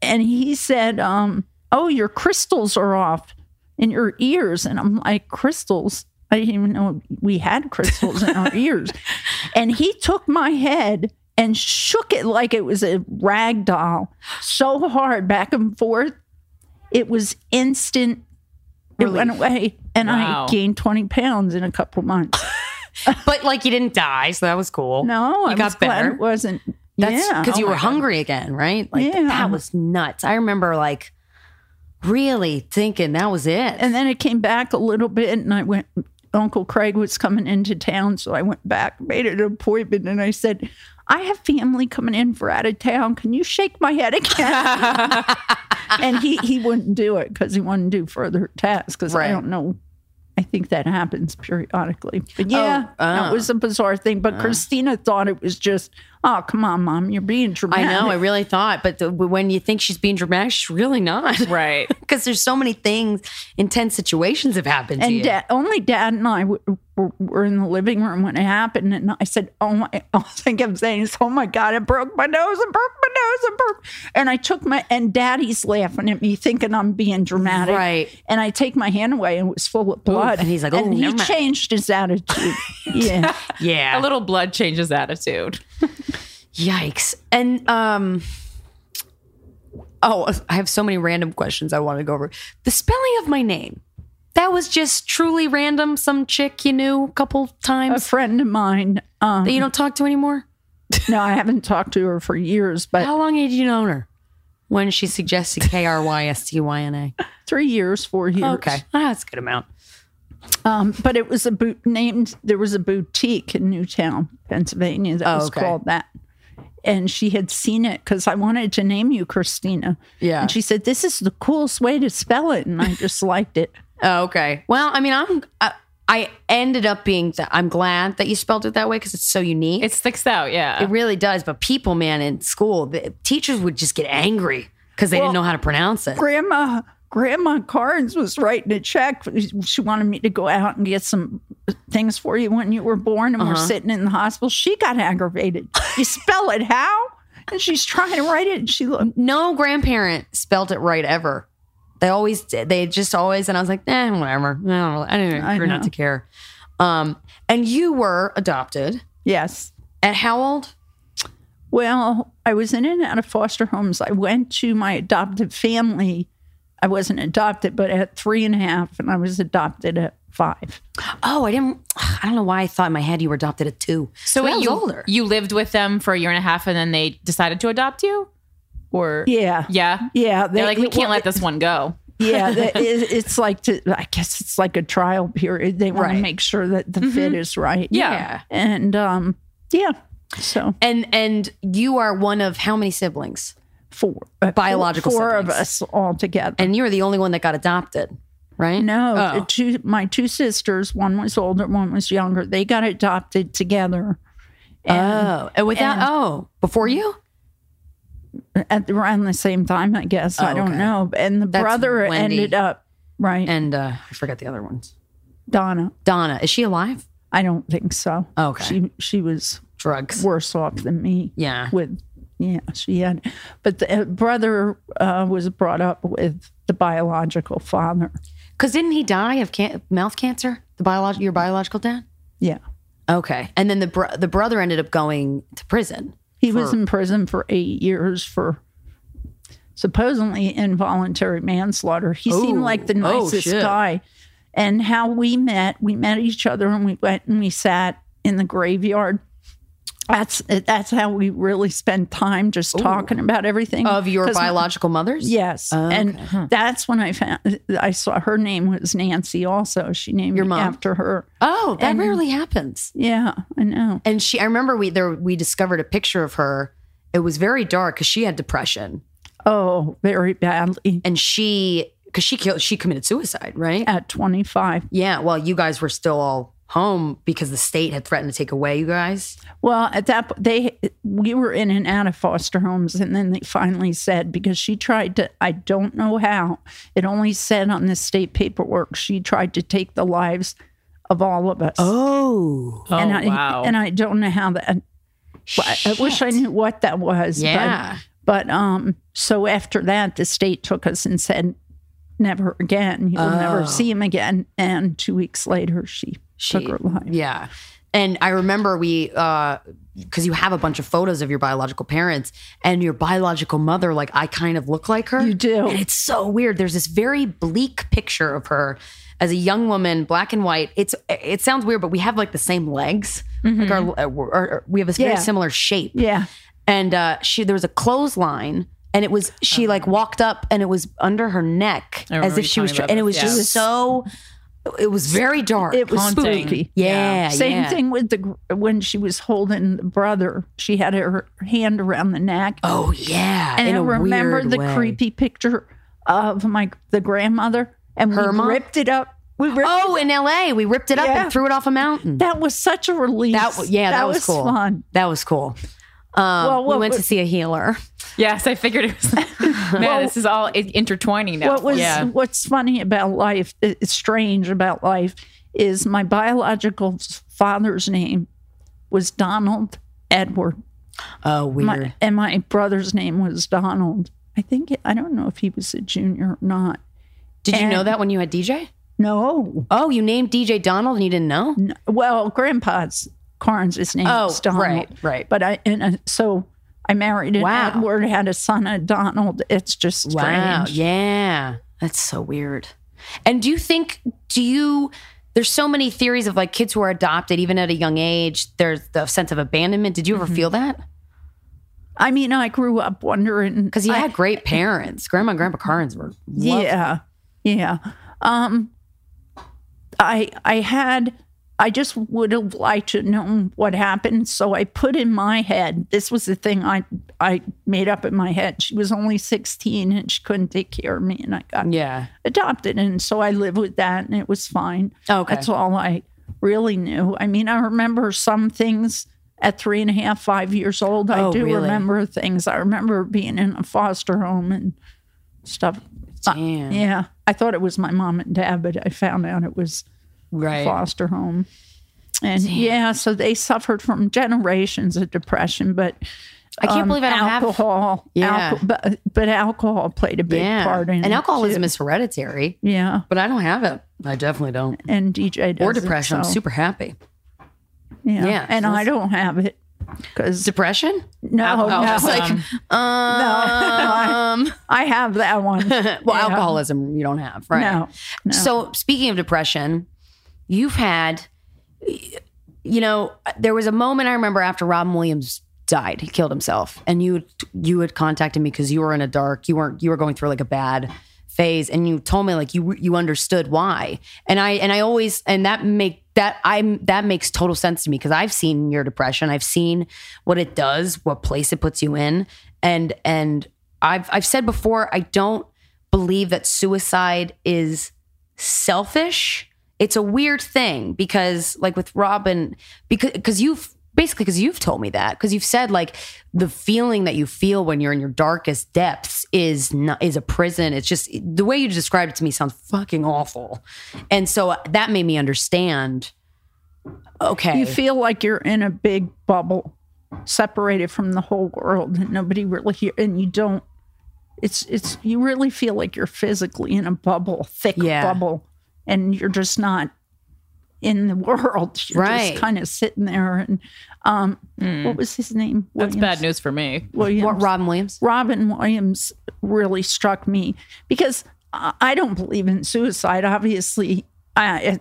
And he said, um, oh, your crystals are off in your ears. And I'm like, crystals? I didn't even know we had crystals in our ears. And he took my head and shook it like it was a rag doll so hard back and forth. It was instant. It went away. And Wow. I gained 20 pounds in a couple months. but like you didn't die, so that was cool. No, you I got was better. it wasn't. That's yeah. because oh you Oh were my God. hungry again, right? Like Yeah. that was nuts. I remember like really thinking that was it. And then it came back a little bit, and I went. Uncle Craig was coming into town, so I went back, made an appointment, and I said, "I have family coming in for out of town. Can you shake my head again?" and he he wouldn't do it because he wouldn't do further tests because Right. I don't know. I think that happens periodically. But yeah, Oh, that uh. was a bizarre thing. But Krystyna thought it was just, oh, come on, mom, you're being dramatic. I know, I really thought, but the, when you think she's being dramatic, she's really not. Right. Because there's so many things, intense situations have happened to And you. dad, only dad and I w- were, were in the living room when it happened. And I said, Oh my, all I kept saying is, Oh my God, I broke my nose, I broke my nose, I broke. And I took my, and daddy's laughing at me, thinking I'm being dramatic. Right. And I take my hand away and it was full of blood. And he's like, "Oh, and he mind." changed his attitude. yeah. yeah. A little blood changes attitude. Yikes. And um oh, I have so many random questions I want to go over. The spelling of my name. That was just truly random. Some chick you knew a couple times. A friend of mine. Um, that you don't talk to anymore. no, I haven't talked to her for years, but How long had you known her? When she suggested K R Y S T Y N A. three years, four years. Okay, Ah, that's a good amount. Um, but it was a boot named. There was a boutique in Newtown, Pennsylvania, that Oh, was okay. called that. And she had seen it because I wanted to name you Christina. Yeah. And she said, "This is the coolest way to spell it," and I just liked it. Oh, okay. Well, I mean, I'm. I, I ended up being. Th- I'm glad that you spelled it that way because it's so unique. It sticks out, yeah. It really does. But people, man, in school, the teachers would just get angry because they Well, didn't know how to pronounce it. Grandma, Grandma Carnes was writing a check. She wanted me to go out and get some things for you when you were born, and we're Uh-huh. sitting in the hospital. She got aggravated. You spell it how? And she's trying to write it, and she looked. No grandparent spelled it right ever. They always did. They just always, and I was like, eh, whatever. I don't really, I didn't I I not know. to care. Um, and you were adopted Yes. at how old? Well, I was in and out of foster homes. I went to my adoptive family. I wasn't adopted, but at three and a half, and I was adopted at five. Oh, I didn't. I don't know why I thought in my head you were adopted at two. so I wait, you, older. you lived with them for a year and a half and then they decided to adopt you? Or Yeah. Yeah. Yeah. They're like, we can't let this one go. yeah, the, it, it's like to, I guess it's like a trial period. They want Right. to make sure that the fit is right. Yeah. and um, yeah. So And and you are one of how many siblings? Four uh, Biological four of siblings. us all together. And you were the only one that got adopted, right? no, Oh. two my two sisters. One was older, one was younger. They got adopted together. And Oh, and without and- oh, before you? at around the same time, I guess. I Oh, don't okay. know. And the That's brother Wendy. ended up right. And uh, I forget the other ones. Donna. Donna, is she alive? I don't think so. Okay. She she was Drugs. worse off than me. Yeah. with yeah she had but the uh, brother uh, was brought up with the biological father Because didn't he die of can- mouth cancer? The biolog- your biological dad. yeah Okay, and then the bro- the brother ended up going to prison. he was in prison for eight years for supposedly involuntary manslaughter he seemed like the Oh, nicest shit. guy and how we met we met each other and we went and we sat in the graveyard that's that's how we really spend time just talking about everything Of your 'Cause my- biological mothers? Yes. Oh, and okay. Huh. that's when I found I saw her name was Nancy also. She named Your mom? after her. Oh, that And- rarely happens. Yeah, I know. And she, I remember we there we discovered a picture of her. It was very dark because she had depression, Oh, very badly. and she because she killed she committed suicide, right? At 25. Yeah. Well, you guys were still all home because the state had threatened to take away you guys. Well, at that po- they we were in and out of foster homes and then they finally said because she tried to I don't know how. It only said on the state paperwork she tried to take the lives of all of us. Oh. and Oh, I wow. and I don't know how that I, I wish I knew what that was. but- Yeah. But, um, so after that, the state took us and said, "Never again. You'll Oh. never see him again." And two weeks later, she, She, took her life. Yeah. And I remember we, because you have a bunch of photos of your biological parents and your biological mother, like I kind of look like her. You do. And it's so weird. There's this very bleak picture of her as a young woman, black and white. It's It sounds weird, but we have like the same legs. Like our, our- our- we have a very Mm-hmm. Yeah. similar shape. Yeah, And uh, she, there was a clothesline. And it was she like walked up and it was under her neck as if she was, telling and it was this, just so. It was very dark. it was Haunting. spooky. Yeah, Same yeah. thing with the when she was holding the brother. She had her hand around the neck. Oh yeah, and I remember the way. creepy picture of my the grandmother, and Her we mom? ripped it up. We ripped Oh, in L.A., we ripped it up Yeah. and threw it off a mountain. that was such a relief. That yeah, that, was, cool. fun. That was cool. Um, Well, we what went to see a healer. Yes, I figured it was. Man, this is all intertwining now. What was yeah. what's funny about life, it's strange about life, is my biological father's name was Donald Edward. Oh, weird. My, and my brother's name was Donald. I think I don't know if he was a junior or not. Did you know that when you had DJ? No. Oh, you named DJ Donald and you didn't know? No. Well, Grandpa's Carnes' name Oh, was Donald. right, right. But I and uh, so I married an Wow. Edward, had a son, a Donald. It's just strange. Wow. Yeah. That's so weird. And do you think, do you, there's so many theories of like kids who are adopted, even at a young age, there's the sense of abandonment. Did you ever feel that? I mean, I grew up wondering Because you I- had great parents. Grandma and Grandpa Carnes were lovely. Yeah, yeah. Um, I I had I just would have liked to know what happened, so I put in my head. This was the thing I I made up in my head. She was only sixteen and she couldn't take care of me, and I got Yeah. adopted, and so I lived with that, and it was fine. Okay. that's all I really knew. I mean, I remember some things. At three and a half, five years old, I Oh, do really? remember things. I remember being in a foster home and stuff. Uh, Damn. yeah, I thought it was my mom and dad, but I found out it was Right. foster home. And yeah, so they suffered from generations of depression, but I can't um, believe I don't have- alcohol. Yeah. but but alcohol played a big yeah. part in it. and alcoholism too. is hereditary, yeah, but I don't have it. I definitely don't. and DJ does Or it, depression. I'm super happy. yeah, yeah, and so I don't have it because Depression? no, Oh, no, I was like, um, I have that one. well, Yeah. alcoholism you don't have, right? No, no. So, speaking of depression, you've had, you know, there was a moment I remember after Robin Williams died, he killed himself, and you you had contacted me because you were in a dark, you weren't, you were going through like a bad phase, and you told me like you you understood why, and I and I always and that make that I'm that makes total sense to me because I've seen your depression, I've seen what it does, what place it puts you in, and and I've I've said before I don't believe that suicide is selfish. It's a weird thing because, like with Robin, because because you've basically because you've told me that because you've said like the feeling that you feel when you're in your darkest depths is not is a prison. It's just the way you described it to me sounds fucking awful, and so that made me understand. Okay, You feel like you're in a big bubble, separated from the whole world, and nobody really here, and you don't. It's it's you really feel like you're physically in a bubble, thick Yeah. bubble, and you're just not in the world. You're Right. just kind of sitting there. And um, what was his name? That's bad news for me. Williams. what Robin Williams? Robin Williams really struck me because I don't believe in suicide. Obviously, I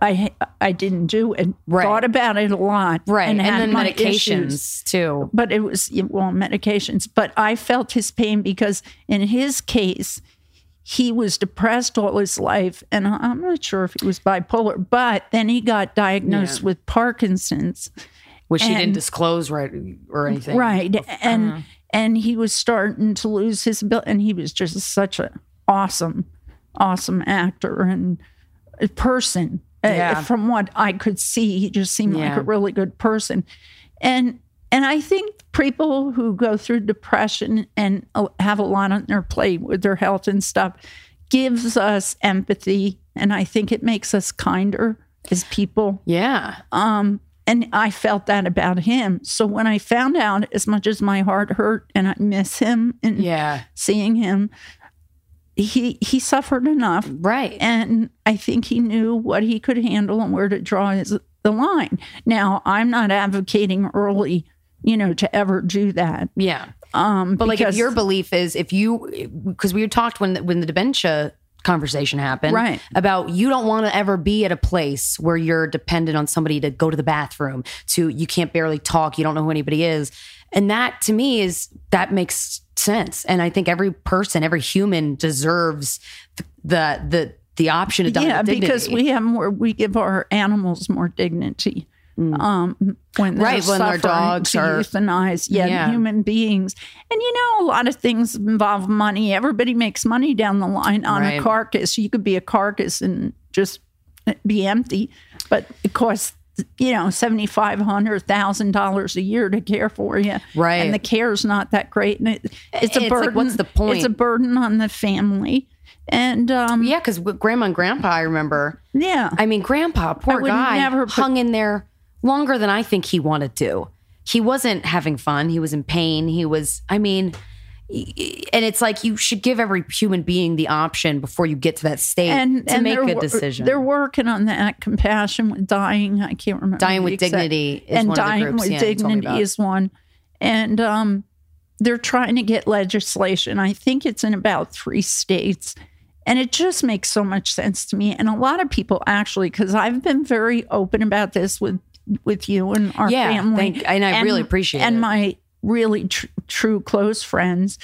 I I didn't do it. Right. Thought about it a lot. Right, and, had then medications issues. too. But it was well medications. But I felt his pain because in his case, he was depressed all his life, and I'm not sure if he was bipolar. But then he got diagnosed with Parkinson's. Which he didn't disclose right or anything. Right. And Uh-huh. and he was starting to lose his ability and he was just such an awesome, awesome actor and person. Uh, from what I could see, he just seemed like a really good person. And and I think people who go through depression and uh, have a lot on their plate with their health and stuff gives us empathy and I think it makes us kinder as people Yeah. um, and I felt that about him. So when I found out, as much as my heart hurt and I miss him and Yeah. seeing him, he he suffered enough, Right. and I think he knew what he could handle and where to draw his the line. Now I'm not advocating early, you know, to ever do that. Yeah. Um, But like, if your belief is if you, because we had talked when when the dementia conversation happened, Right. About you don't want to ever be at a place where you're dependent on somebody to go to the bathroom, to you can't barely talk, you don't know who anybody is, and that to me is that makes sense. And I think every person, every human deserves the the the, option to yeah, because we have more, we give our animals more dignity. Um, when Mm. Right, when their dogs are euthanize, yeah, Yeah. human beings, and you know, a lot of things involve money. Everybody makes money down the line on Right. a carcass. You could be a carcass and just be empty, but it costs you know seventy five hundred thousand dollars a year to care for you, Right. And the care is not that great, and it, it's a It's like, burden. what's the point? It's a burden on the family, and um, yeah, because grandma and grandpa, I remember. yeah, I mean, grandpa, poor guy, never put- hung in there longer than I think he wanted to. He wasn't having fun. He was in pain. He was, I mean, and it's like you should give every human being the option before you get to that state and to and make a decision. They're working on that compassion with dying. I can't remember Dying with exact- Dignity is and one of the And dying groups, with yeah, you told me dignity is one, and um, they're trying to get legislation. I think it's in about three states, And it just makes so much sense to me. And a lot of people actually, because I've been very open about this with with you and our Yeah, family, thank- and I really appreciate and it. my really tr- true close friends.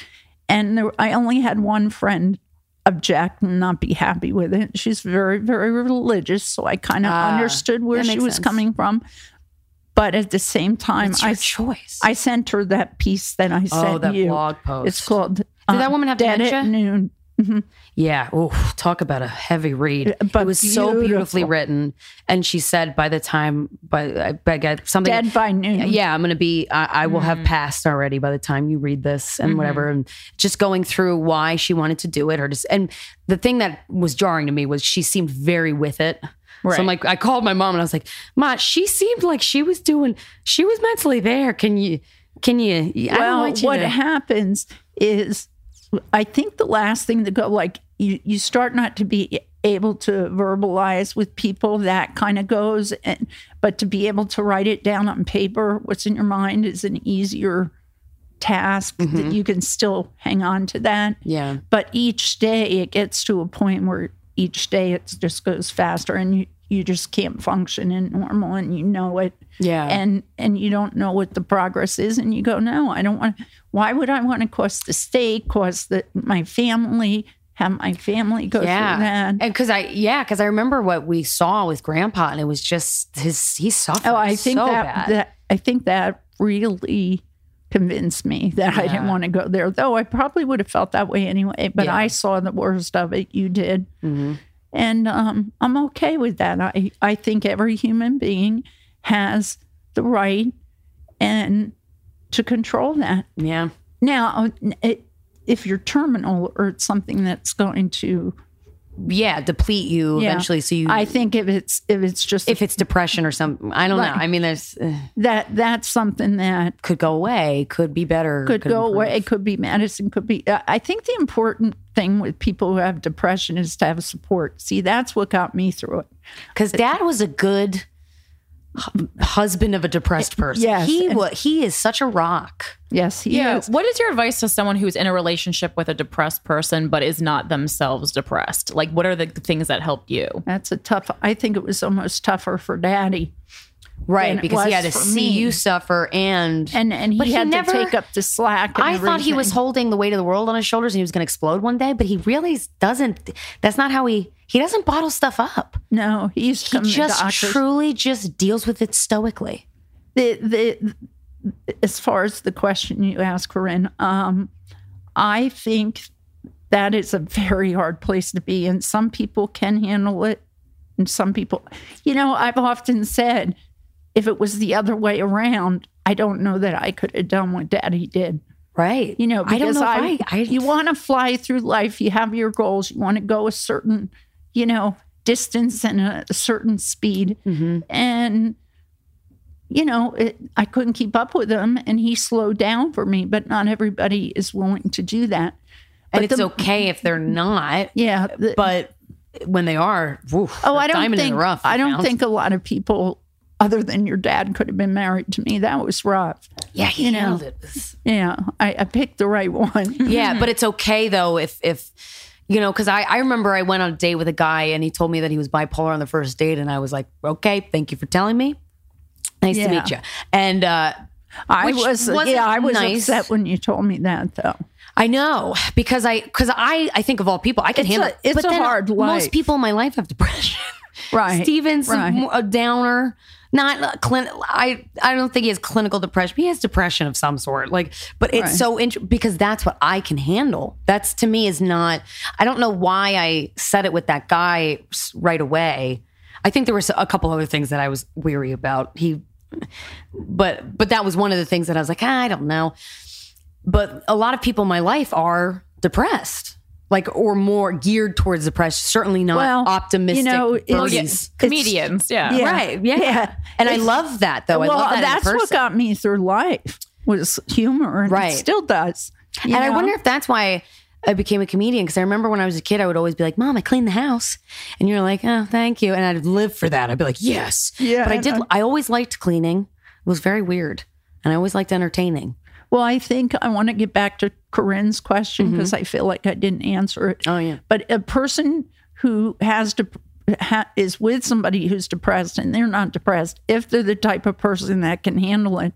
And there, I only had one friend object and not be happy with it. She's very, very religious, so I kind of Ah, understood where she was sense. coming from. But at the same time, I choice. I sent her that piece that I Oh, sent that you. blog post. It's called. Did uh, that woman have Dead dementia? at Noon. Mhm. Yeah. Oh, talk about a heavy read. But it was so beautifully written. And she said by the time, by I got something. Dead by noon. Yeah, I'm going to be, I, I will Mm. have passed already by the time you read this and Mm-hmm. whatever. And just going through why she wanted to do it. Or just, and the thing that was jarring to me was she seemed very with it. So I'm like, I called my mom and I was like, Ma, she seemed like she was doing, she was mentally there. Can you, can you, well, you what to- happens is, I think the last thing to go, like you, you start not to be able to verbalize with people. That kind of goes, and but to be able to write it down on paper, what's in your mind, is an easier task that mm-hmm. you can still hang on to that. yeah. But each day it gets to a point where each day it just goes faster, and you you just can't function in normal, and you know it Yeah. and and you don't know what the progress is and you go no i don't want why would i want to cost the state cost the, my family have my family go yeah. through that And because I, yeah, because I remember what we saw with Grandpa, and it was just his. He suffered. oh i think so that, bad. that i think that really convinced me that i didn't want to go there though i probably would have felt that way anyway but Yeah. i saw the worst of it you did Mhm. and um, i'm okay with that I, I think every human being has the right and to control that Yeah. Now, it, if you're terminal or it's something that's going to Yeah, deplete you Yeah. eventually. So you, I think if it's if it's just if it's depression or something, I don't Right. know. I mean, there's uh, that that's something that could go away, could be better, could go improve. away. It could be medicine. Could be. uh, I think the important thing with people who have depression is to have support. See, that's what got me through it. Because Dad was a good husband of a depressed person. Yes, he and- he is such a rock. Yes, he Yeah. is. What is your advice to someone who's in a relationship with a depressed person but is not themselves depressed? Like, what are the things that helped you? That's a tough. I think it was almost tougher for Daddy. Right, because he had to see me. you suffer and and and he But he had never- to take up the slack. And I thought he was holding the weight of the world on his shoulders and he was going to explode one day, but he really doesn't. That's not how he he doesn't bottle stuff up. No, he He just truly just deals with it stoically. the the as far as the question you asked, Corinne, um, I think that is a very hard place to be, and some people can handle it, and some people, you know, I've often said, if it was the other way around, I don't know that I could have done what Daddy did. Right. You know, I don't because know I, I- you want to fly through life, you have your goals, you want to go a certain, you know, distance and a, a certain speed, Mm-hmm. and you know, it, I couldn't keep up with him, and he slowed down for me. But not everybody is willing to do that. And But it's the- okay if they're not. Yeah, the- But when they are, woof, oh, I don't think in the rough. I don't found. think a lot of people, other than your dad, could have been married to me. That was rough. Yeah, he you know. it. Yeah, I, I picked the right one. yeah, but it's okay though if if you know because I I remember I went on a date with a guy and he told me that he was bipolar on the first date and I was like, okay, thank you for telling me. Nice to meet you. And uh, I was yeah, I was nice. upset when you told me that though. I know because I because I I think of all people I can It's handle. a- it's but a then hard Most people in my life have depression. Right. Steven's right. a downer. Not a clin- I I don't think he has clinical depression. He has depression of some sort. Like, but it's Right. so interesting because that's what I can handle. That's to me is not. I don't know why I said it with that guy right away. I think there were a couple other things that I was weary about. He, but but that was one of the things that I was like, ah, I don't know. But a lot of people in my life are depressed. Like or more geared towards the press. Certainly not Well, optimistic. you know, it's- birdies. Comedians, yeah. Yeah. Right. Yeah. Yeah. And I love that though. I well, love that. in that's what got me through life was humor, and Right. it still does. you And I wonder if that's why I became a comedian because I remember when I was a kid, I would always be like, "Mom, I cleaned the house," and you're like, "Oh, thank you," and I'd live for that. I'd be like, "Yes." Yeah, But I I did. know. I always liked cleaning. It was very weird, and I always liked entertaining. Well, I think I want to get back to Corinne's question because I feel like I didn't answer it. Mm-hmm. Oh yeah. But a person who has to ha- is with somebody who's depressed and they're not depressed, if they're the type of person that can handle it,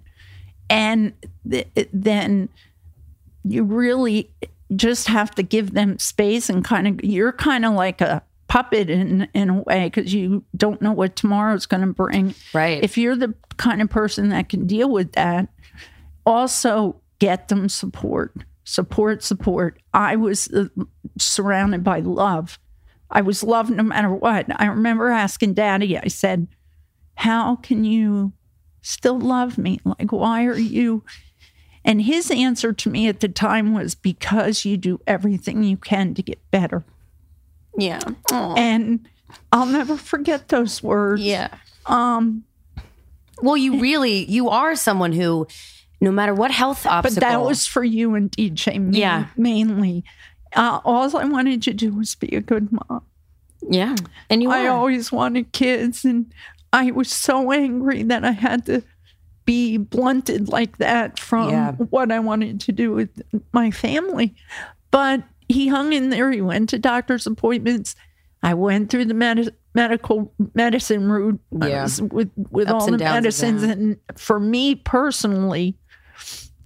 and th- then you really just have to give them space and kind of you're kind of like a puppet in in a way because you don't know what tomorrow's going to bring. Right. If you're the kind of person that can deal with that, also get them support, support, support. I was uh, surrounded by love. I was loved no matter what. I remember asking Daddy. I said, "How can you still love me? Like, why are you?" And his answer to me at the time was because you do everything you can to get better. Yeah. And I'll never forget those words. Yeah. Um, Well, you really you are someone who, no matter what health but that was for you and DJ ma- Yeah. mainly. Uh, all I wanted to do was be a good mom. yeah, and you I are. always wanted kids, and I was so angry that I had to be blunted like that from Yeah. what I wanted to do with my family. But he hung in there. He went to doctor's appointments. I went through the medi- medical medicine route Yeah. with with Ups all the medicines, and for me personally,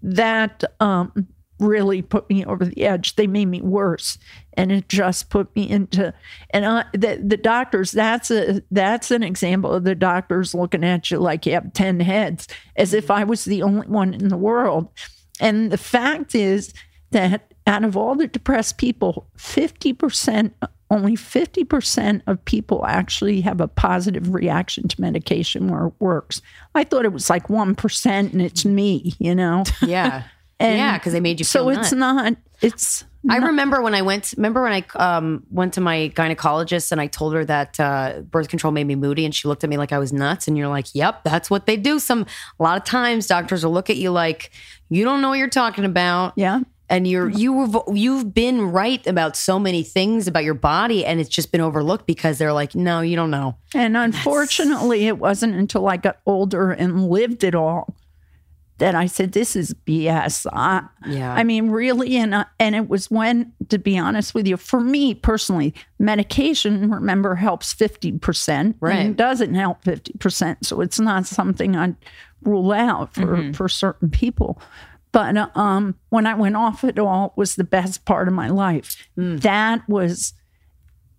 that um, really put me over the edge. They made me worse, and it just put me into. And I, the the doctors. That's a that's an example of the doctors looking at you like you have ten heads, as if I was the only one in the world. And the fact is that out of all the depressed people, fifty percent. Only 50% of people actually have a positive reaction to medication where it works. I thought it was like 1% and it's me, you know? yeah, And yeah, because they made you feel. so it's not it's I not- remember when I went. Remember when I um, went to my gynecologist and I told her that uh, birth control made me moody, and she looked at me like I was nuts. And you're like, "Yep, that's what they do." Some a lot of times, doctors will look at you like you don't know what you're talking about. yeah and you're you were you've been right about so many things about your body, and it's just been overlooked because they're like, "No, you don't know." and unfortunately it wasn't until I got older and lived it all that I said this is BS. I, Yeah. I mean really and uh, and it was when to be honest with you for me personally medication remember helps 50% Right. and it doesn't help 50% so it's not something I'd rule out for for certain people but uh, um when I went off it all it was the best part of my life that was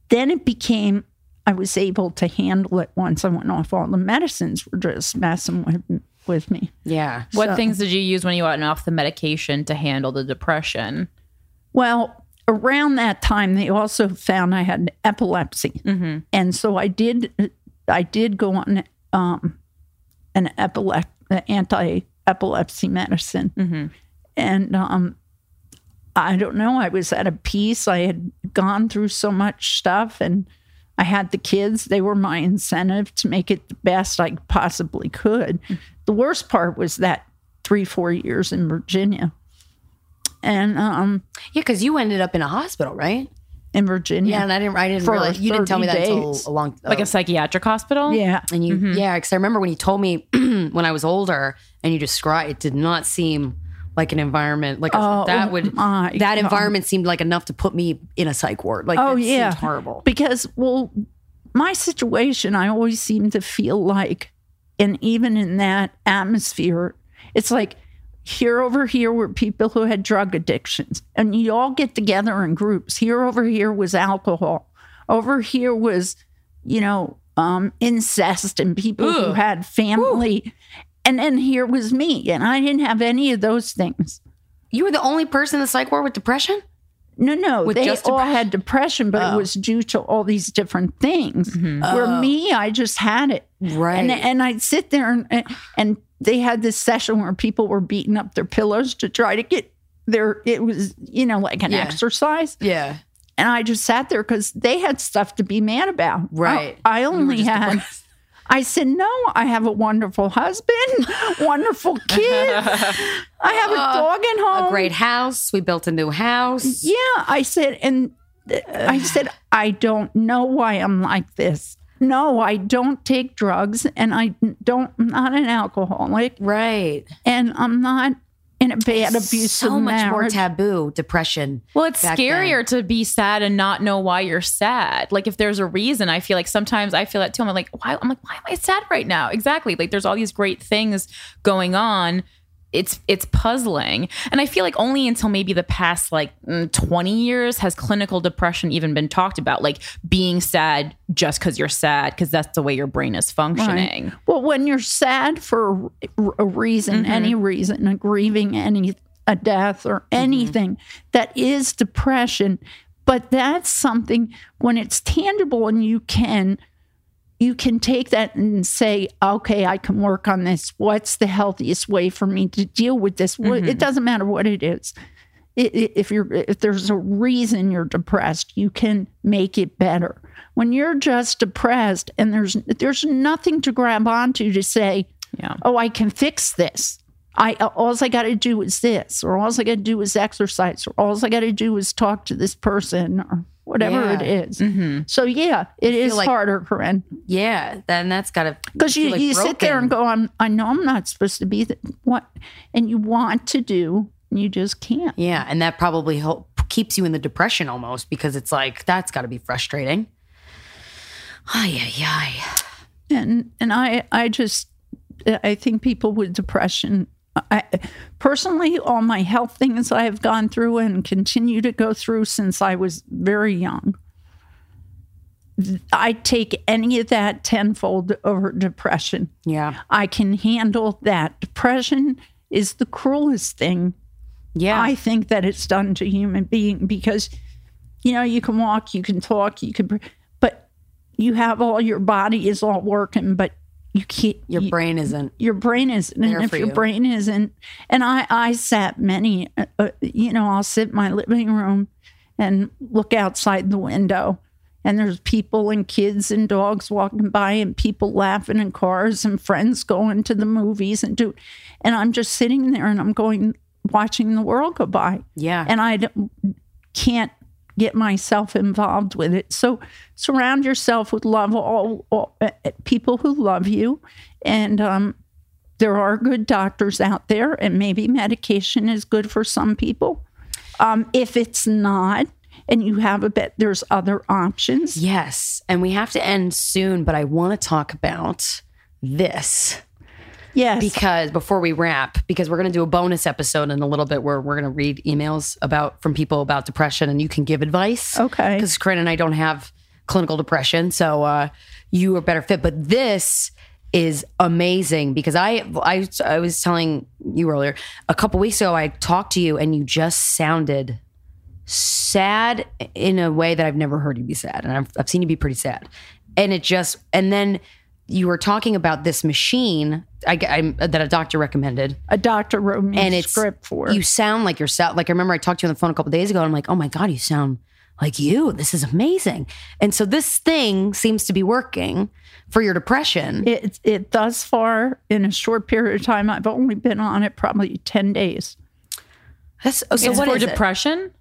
then it became I was able to handle it once I went off all the medicines were just messing with with me Yeah. What things did you use when you went off the medication to handle the depression? Well, around that time, they also found I had epilepsy, and so I did. I did go on um, an epilep- anti-epilepsy medicine, and um, I don't know. I was at a peace. I had gone through so much stuff, and I had the kids. They were my incentive to make it the best I possibly could. The worst part was that three, four years in Virginia, and um, Yeah, because you ended up in a hospital, right? In Virginia. Yeah, and I didn't. I didn't For realize you didn't tell me 30 that until days. a long, Like oh. a psychiatric hospital? Yeah. And you, mm-hmm. yeah, because I remember when you told me when I was older, and you described it did not seem like an environment like a, Oh, that would my that God. environment seemed like enough to put me in a psych ward. Like, Oh that yeah, seemed horrible. Because well, my situation, I always seem to feel like, and even in that atmosphere, it's like here over here were people who had drug addictions, and you all get together in groups. Here over here was alcohol. Over here was, you know, um, incest and people who had family. And then here was me, and I didn't have any of those things. You were the only person in the psych ward with depression. No, no, With they just all depre- had depression, but Oh. it was due to all these different things. Where Oh. me, I just had it, Right. and and I'd sit there and and they had this session where people were beating up their pillows to try to get their. It was you know like an Yeah. exercise, Yeah. and I just sat there because they had stuff to be mad about. Right. I, I only had. I said, no, I have a wonderful husband, wonderful kids. I have a dog at home. Uh, A great house. We built a new house. Yeah, I said, and uh, I said, I don't know why I'm like this. No, I don't take drugs, and I don't. I'm not an alcoholic, Right. and I'm not. in a bad abusive so much more taboo depression. Well, it's scarier then. to be sad and not know why you're sad. Like if there's a reason, I feel like sometimes I feel that too. I'm like, why? I'm like, why am I sad right now? Exactly. Like there's all these great things going on. It's it's puzzling, and I feel like only until maybe the past like mm, 20 years has clinical depression even been talked about. Like being sad just because you're sad, because that's the way your brain is functioning. Right. Well, when you're sad for a reason, Mhm. any reason, a grieving any a death or anything, that is depression. But that's something when it's tangible and you can you can take that and say, okay, I can work on this. What's the healthiest way for me to deal with this? What mm-hmm. It doesn't matter what it is. If you're if there's a reason you're depressed, you can make it better. When you're just depressed and there's there's nothing to grab onto to say, yeah. oh, I can fix this. I all I got to do is this, or all I got to do is exercise, or all I got to do is talk to this person, or whatever Yeah. it is. Mm-hmm. So yeah, it is like- harder, Corinne. Yeah, then that's got to Because you, like you sit there and go, I'm, I know I'm not supposed to be th- what, and you want to do, and you just can't. Yeah, and that probably help, keeps you in the depression almost because it's like that's got to be frustrating. Ay ay ay. and and I I just I think people with depression. I, personally, all my health things I have gone through and continue to go through since I was very young. I take any of that tenfold over depression. Yeah. I can handle that. Depression is the cruelest thing. Yeah. I think that it's done to human being because you know, you can walk, you can talk, you can but you have all your body is all working, but you can't Your you- brain isn't. your brain isn't and if your you. brain isn't and i i sat many uh, uh, you know i'll sit in my living room and look outside the window and there's people and kids and dogs walking by and people laughing in cars and friends going to the movies and do and i'm just sitting there and i'm going watching the world go by Yeah. and i can't get myself involved with it. So surround yourself with love all, all uh, uh, people who love you. And um, there are good doctors out there and maybe medication is good for some people. Um, if it's not and you have a bit there's other options. Yes, and we have to end soon, but I want to talk about this yes because before we wrap, because we're going to do a bonus episode in a little bit where we're going to read emails about from people about depression, and you can give advice. Okay. because Corinne and I don't have clinical depression, so uh, you are better fit. But this is amazing because I, I I was telling you earlier a couple weeks ago I talked to you and you just sounded sad in a way that I've never heard you be sad, and I've, I've seen you be pretty sad, and it just and then you were talking about this machine I, I- uh, that a doctor recommended, a doctor wrote me and a it's script for you sound like yourself. Like I remember I talked to you on the phone a couple days ago, and I'm like, oh my god, you sound like you. This is amazing. And so this thing seems to be working for your depression. it, it thus far in a short period of time i've only been on it probably 10 days That's, oh, so it's what for is it? depression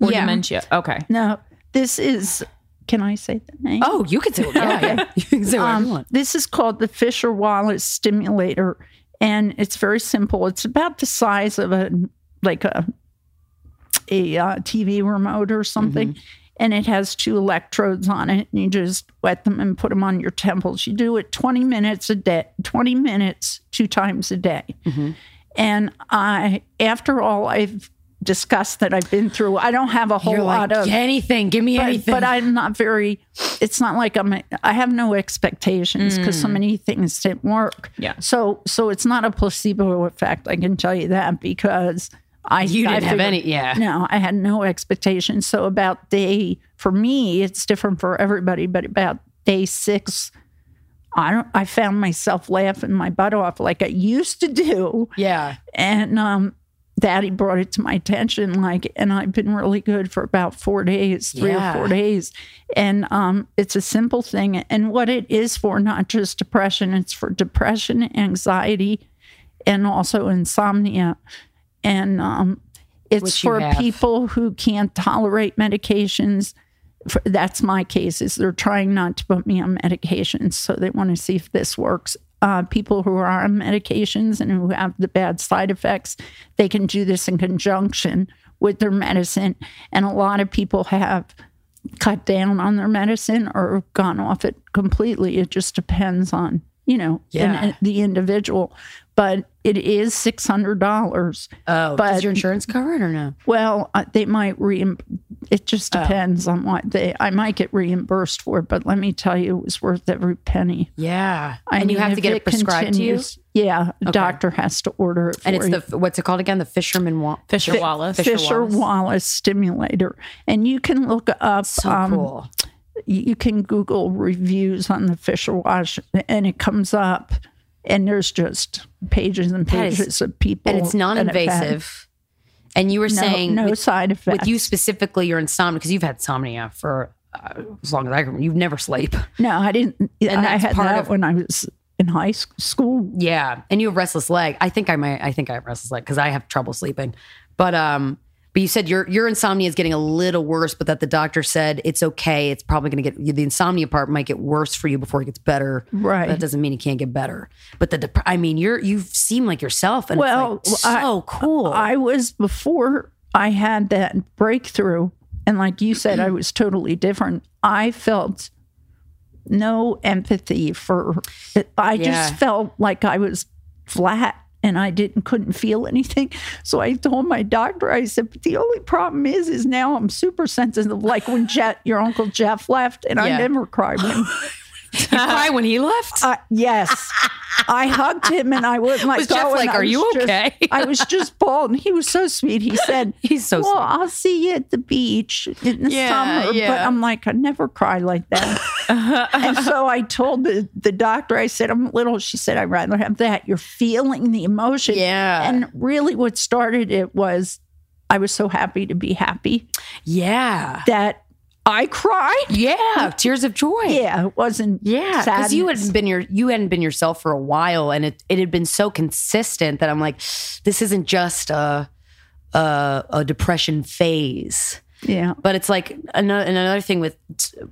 or Yeah. dementia. Okay. no this is can i say the name Oh, you can say what, yeah, yeah. You can say whatever you Um, want. This is called the Fisher Wallace stimulator, and it's very simple. It's about the size of a like a a uh, TV remote or something, Mm-hmm. and it has two electrodes on it. And you just wet them and put them on your temples. You do it twenty minutes a day, twenty minutes two times a day. Mm-hmm. And I, after all I've discussed that I've been through, I don't have a whole You're lot like of anything. Give me but, anything. but I'm not very. It's not like I'm. I have no expectations because so many things didn't work. Yeah. So so it's not a placebo effect. I can tell you that because I You didn't have figured- any- yeah. No, I had no expectations. So about day for me, it's different for everybody. But about day six. I don't. I found myself laughing my butt off like I used to do yeah. and um daddy brought it to my attention like and i've been really good for about four days three Yeah. or four days. And um it's a simple thing. And what it is for not just depression it's for depression anxiety and also insomnia. And um it's Which for people who can't tolerate medications. For, that's my case is they're trying not to put me on medications so they want to see if this works uh, people who are on medications and who have the bad side effects, they can do this in conjunction with their medicine. And a lot of people have cut down on their medicine or gone off it completely. It just depends on, you know, Yeah. an- the individual. But it is six hundred dollars. Oh, but does your insurance cover it or no? well, uh, they might re. It just Oh. depends on what they. I might get reimbursed for, it, but let me tell you, it was worth every penny. Yeah, I and you have to get it prescribed to you. Yeah, Okay. doctor has to order it. And it's you. the what's it called again? The Fisherman Wa- Fisher Fi- Wallace. Fisher, Wallace. stimulator, and you can look up. So um, cool. You can Google reviews on the Fisher Wash, and it comes up, and there's just pages and That is- pages of people, and it's that have had- non-invasive. And you were No- saying no with, side effects. with you specifically, your insomnia because you've had insomnia for uh, as long as I can. remember. You've never sleep. No, I didn't. And I had part that of- when I was in high school. Yeah, and you have restless leg. I think I might. I think I have restless leg because I have trouble sleeping. But um, but you said your your insomnia is getting a little worse, but that the doctor said it's okay. It's probably going to get the insomnia part might get worse for you before it gets better. Right. That doesn't mean it can't get better. But the dep- I mean, you're you seem like yourself, and well, it's like so I, cool. I was before I had that breakthrough, and like you said, I was totally different. I felt no empathy for. I Yeah. just felt like I was flat. And I didn't couldn't feel anything, so I told my doctor. I said, "But the only problem is, is now I'm super sensitive. Like when Jet, your uncle Jeff left, and Yeah. I never cried when you cry when he left. Uh, yes. I hugged him and I was like, Was Jeff like, "Are you just- okay?" I was just bald and he was so sweet. He said, He's so Well, sweet. I'll see you at the beach in the Yeah, summer. But. I'm like, I never cry like that. and so I told the, the doctor, I said, I'm little. She said, I'd rather have that. You're feeling the emotion. Yeah. And really what started it was I was so happy to be happy yeah, that I cried. yeah, tears of joy. Yeah, it wasn't Yeah, because you hadn't been your you hadn't been yourself for a while, and it it had been so consistent that I'm like, this isn't just a a, a depression phase. Yeah. But it's like another another thing with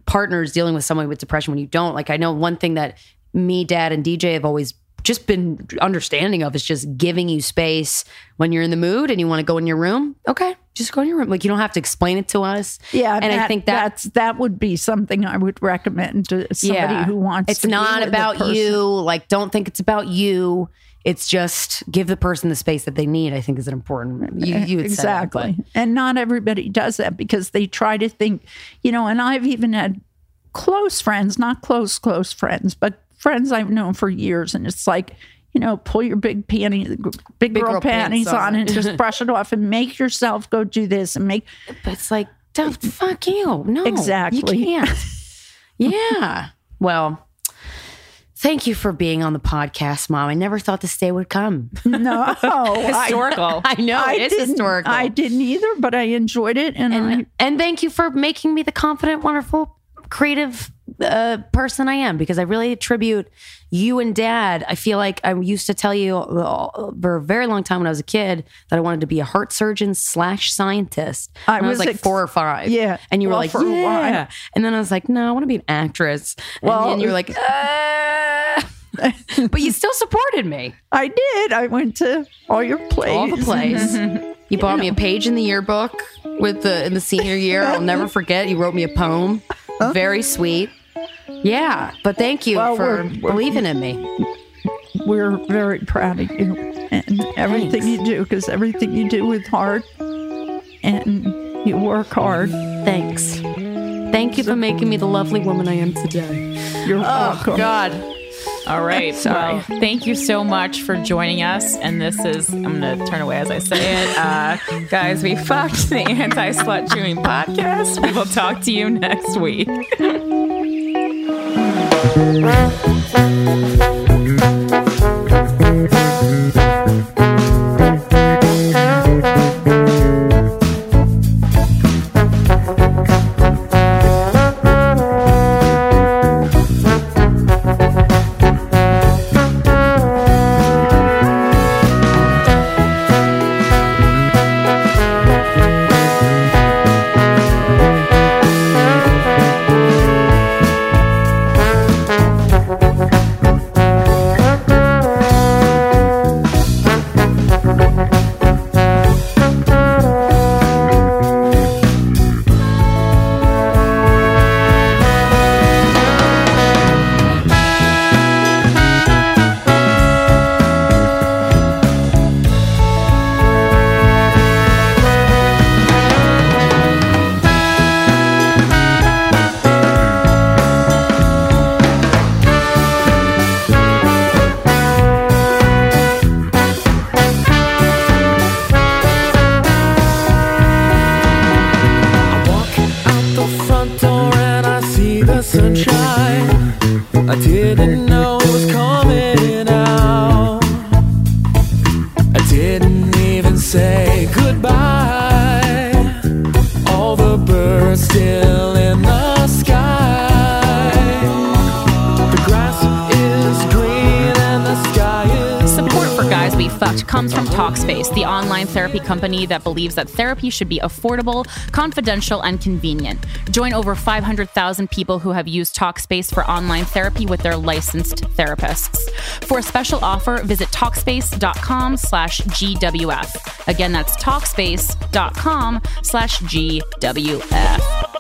partners dealing with someone with depression when you don't. Like I know one thing that me, dad, and DJ have always just been understanding of is just giving you space when you're in the mood and you want to go in your room. Okay, just go in your room. Like you don't have to explain it to us. Yeah, and I think that that's that would be something I would recommend to somebody who wants. it's not about you like don't think it's about you it's just give the person the space that they need i think is an important you, you say that, exactly, and not everybody does that because they try to think, you know. And I've even had close friends, not close close friends, but friends I've known for years, and it's like. You know, pull your big panty, big, girl, girl pants panties on, on. and just brush it off, and make yourself go do this, and make but it's like don't fuck you no Exactly. you can't yeah well thank you for being on the podcast mom i never thought this day would come no Historical. i know I it is didn't- historical I didn't either, but I enjoyed it, and, I, and, and thank you for making me the confident, wonderful, creative uh, person I am because I really attribute you and dad. I feel like I used to tell you for a very long time when I was a kid that I wanted to be a heart surgeon slash scientist. I was was like ex- four or five. Yeah. And you were like, for a while. yeah. And then I was like, no, I want to be an actress. Well- and then you were like, uh. but you still supported me. I did. I went to all your plays. All the plays. You bought me a page in the yearbook with the in the senior year. I'll never forget. You wrote me a poem. Very sweet. Yeah, but thank you Well, for we're- we're- believing in me. We're very proud of you and everything you do because everything you do with heart and you work hard. Thanks. Thank you for making me the lovely woman I am today. You're Oh welcome. God. All right. Well, thank you so much for joining us. And this is, I'm going to turn away as I say it. Uh, guys, we fucked the Anti Slut Shaming podcast. We will talk to you next week. Thank company that believes that therapy should be affordable, confidential, and convenient. Join over 500,000 people who have used Talkspace for online therapy with their licensed therapists. For a special offer, visit Talkspace.com slash GWF. Again, that's Talkspace.com slash GWF.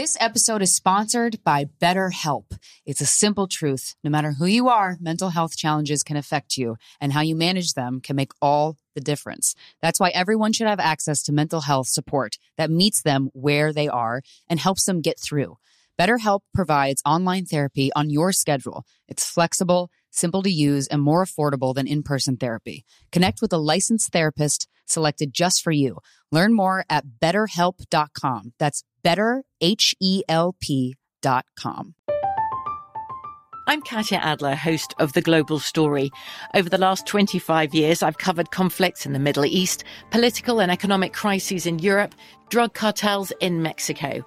This episode is sponsored by BetterHelp. It's a simple truth. No matter who you are, mental health challenges can affect you, and how you manage them can make all the difference. That's why everyone should have access to mental health support that meets them where they are and helps them get through. BetterHelp provides online therapy on your schedule. It's flexible, simple to use, and more affordable than in person therapy. Connect with a licensed therapist selected just for you. Learn more at betterhelp.com. That's betterhelp.com. I'm Katya Adler, host of The Global Story. Over the last 25 years, I've covered conflicts in the Middle East, political and economic crises in Europe, drug cartels in Mexico.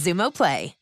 Xumo Play.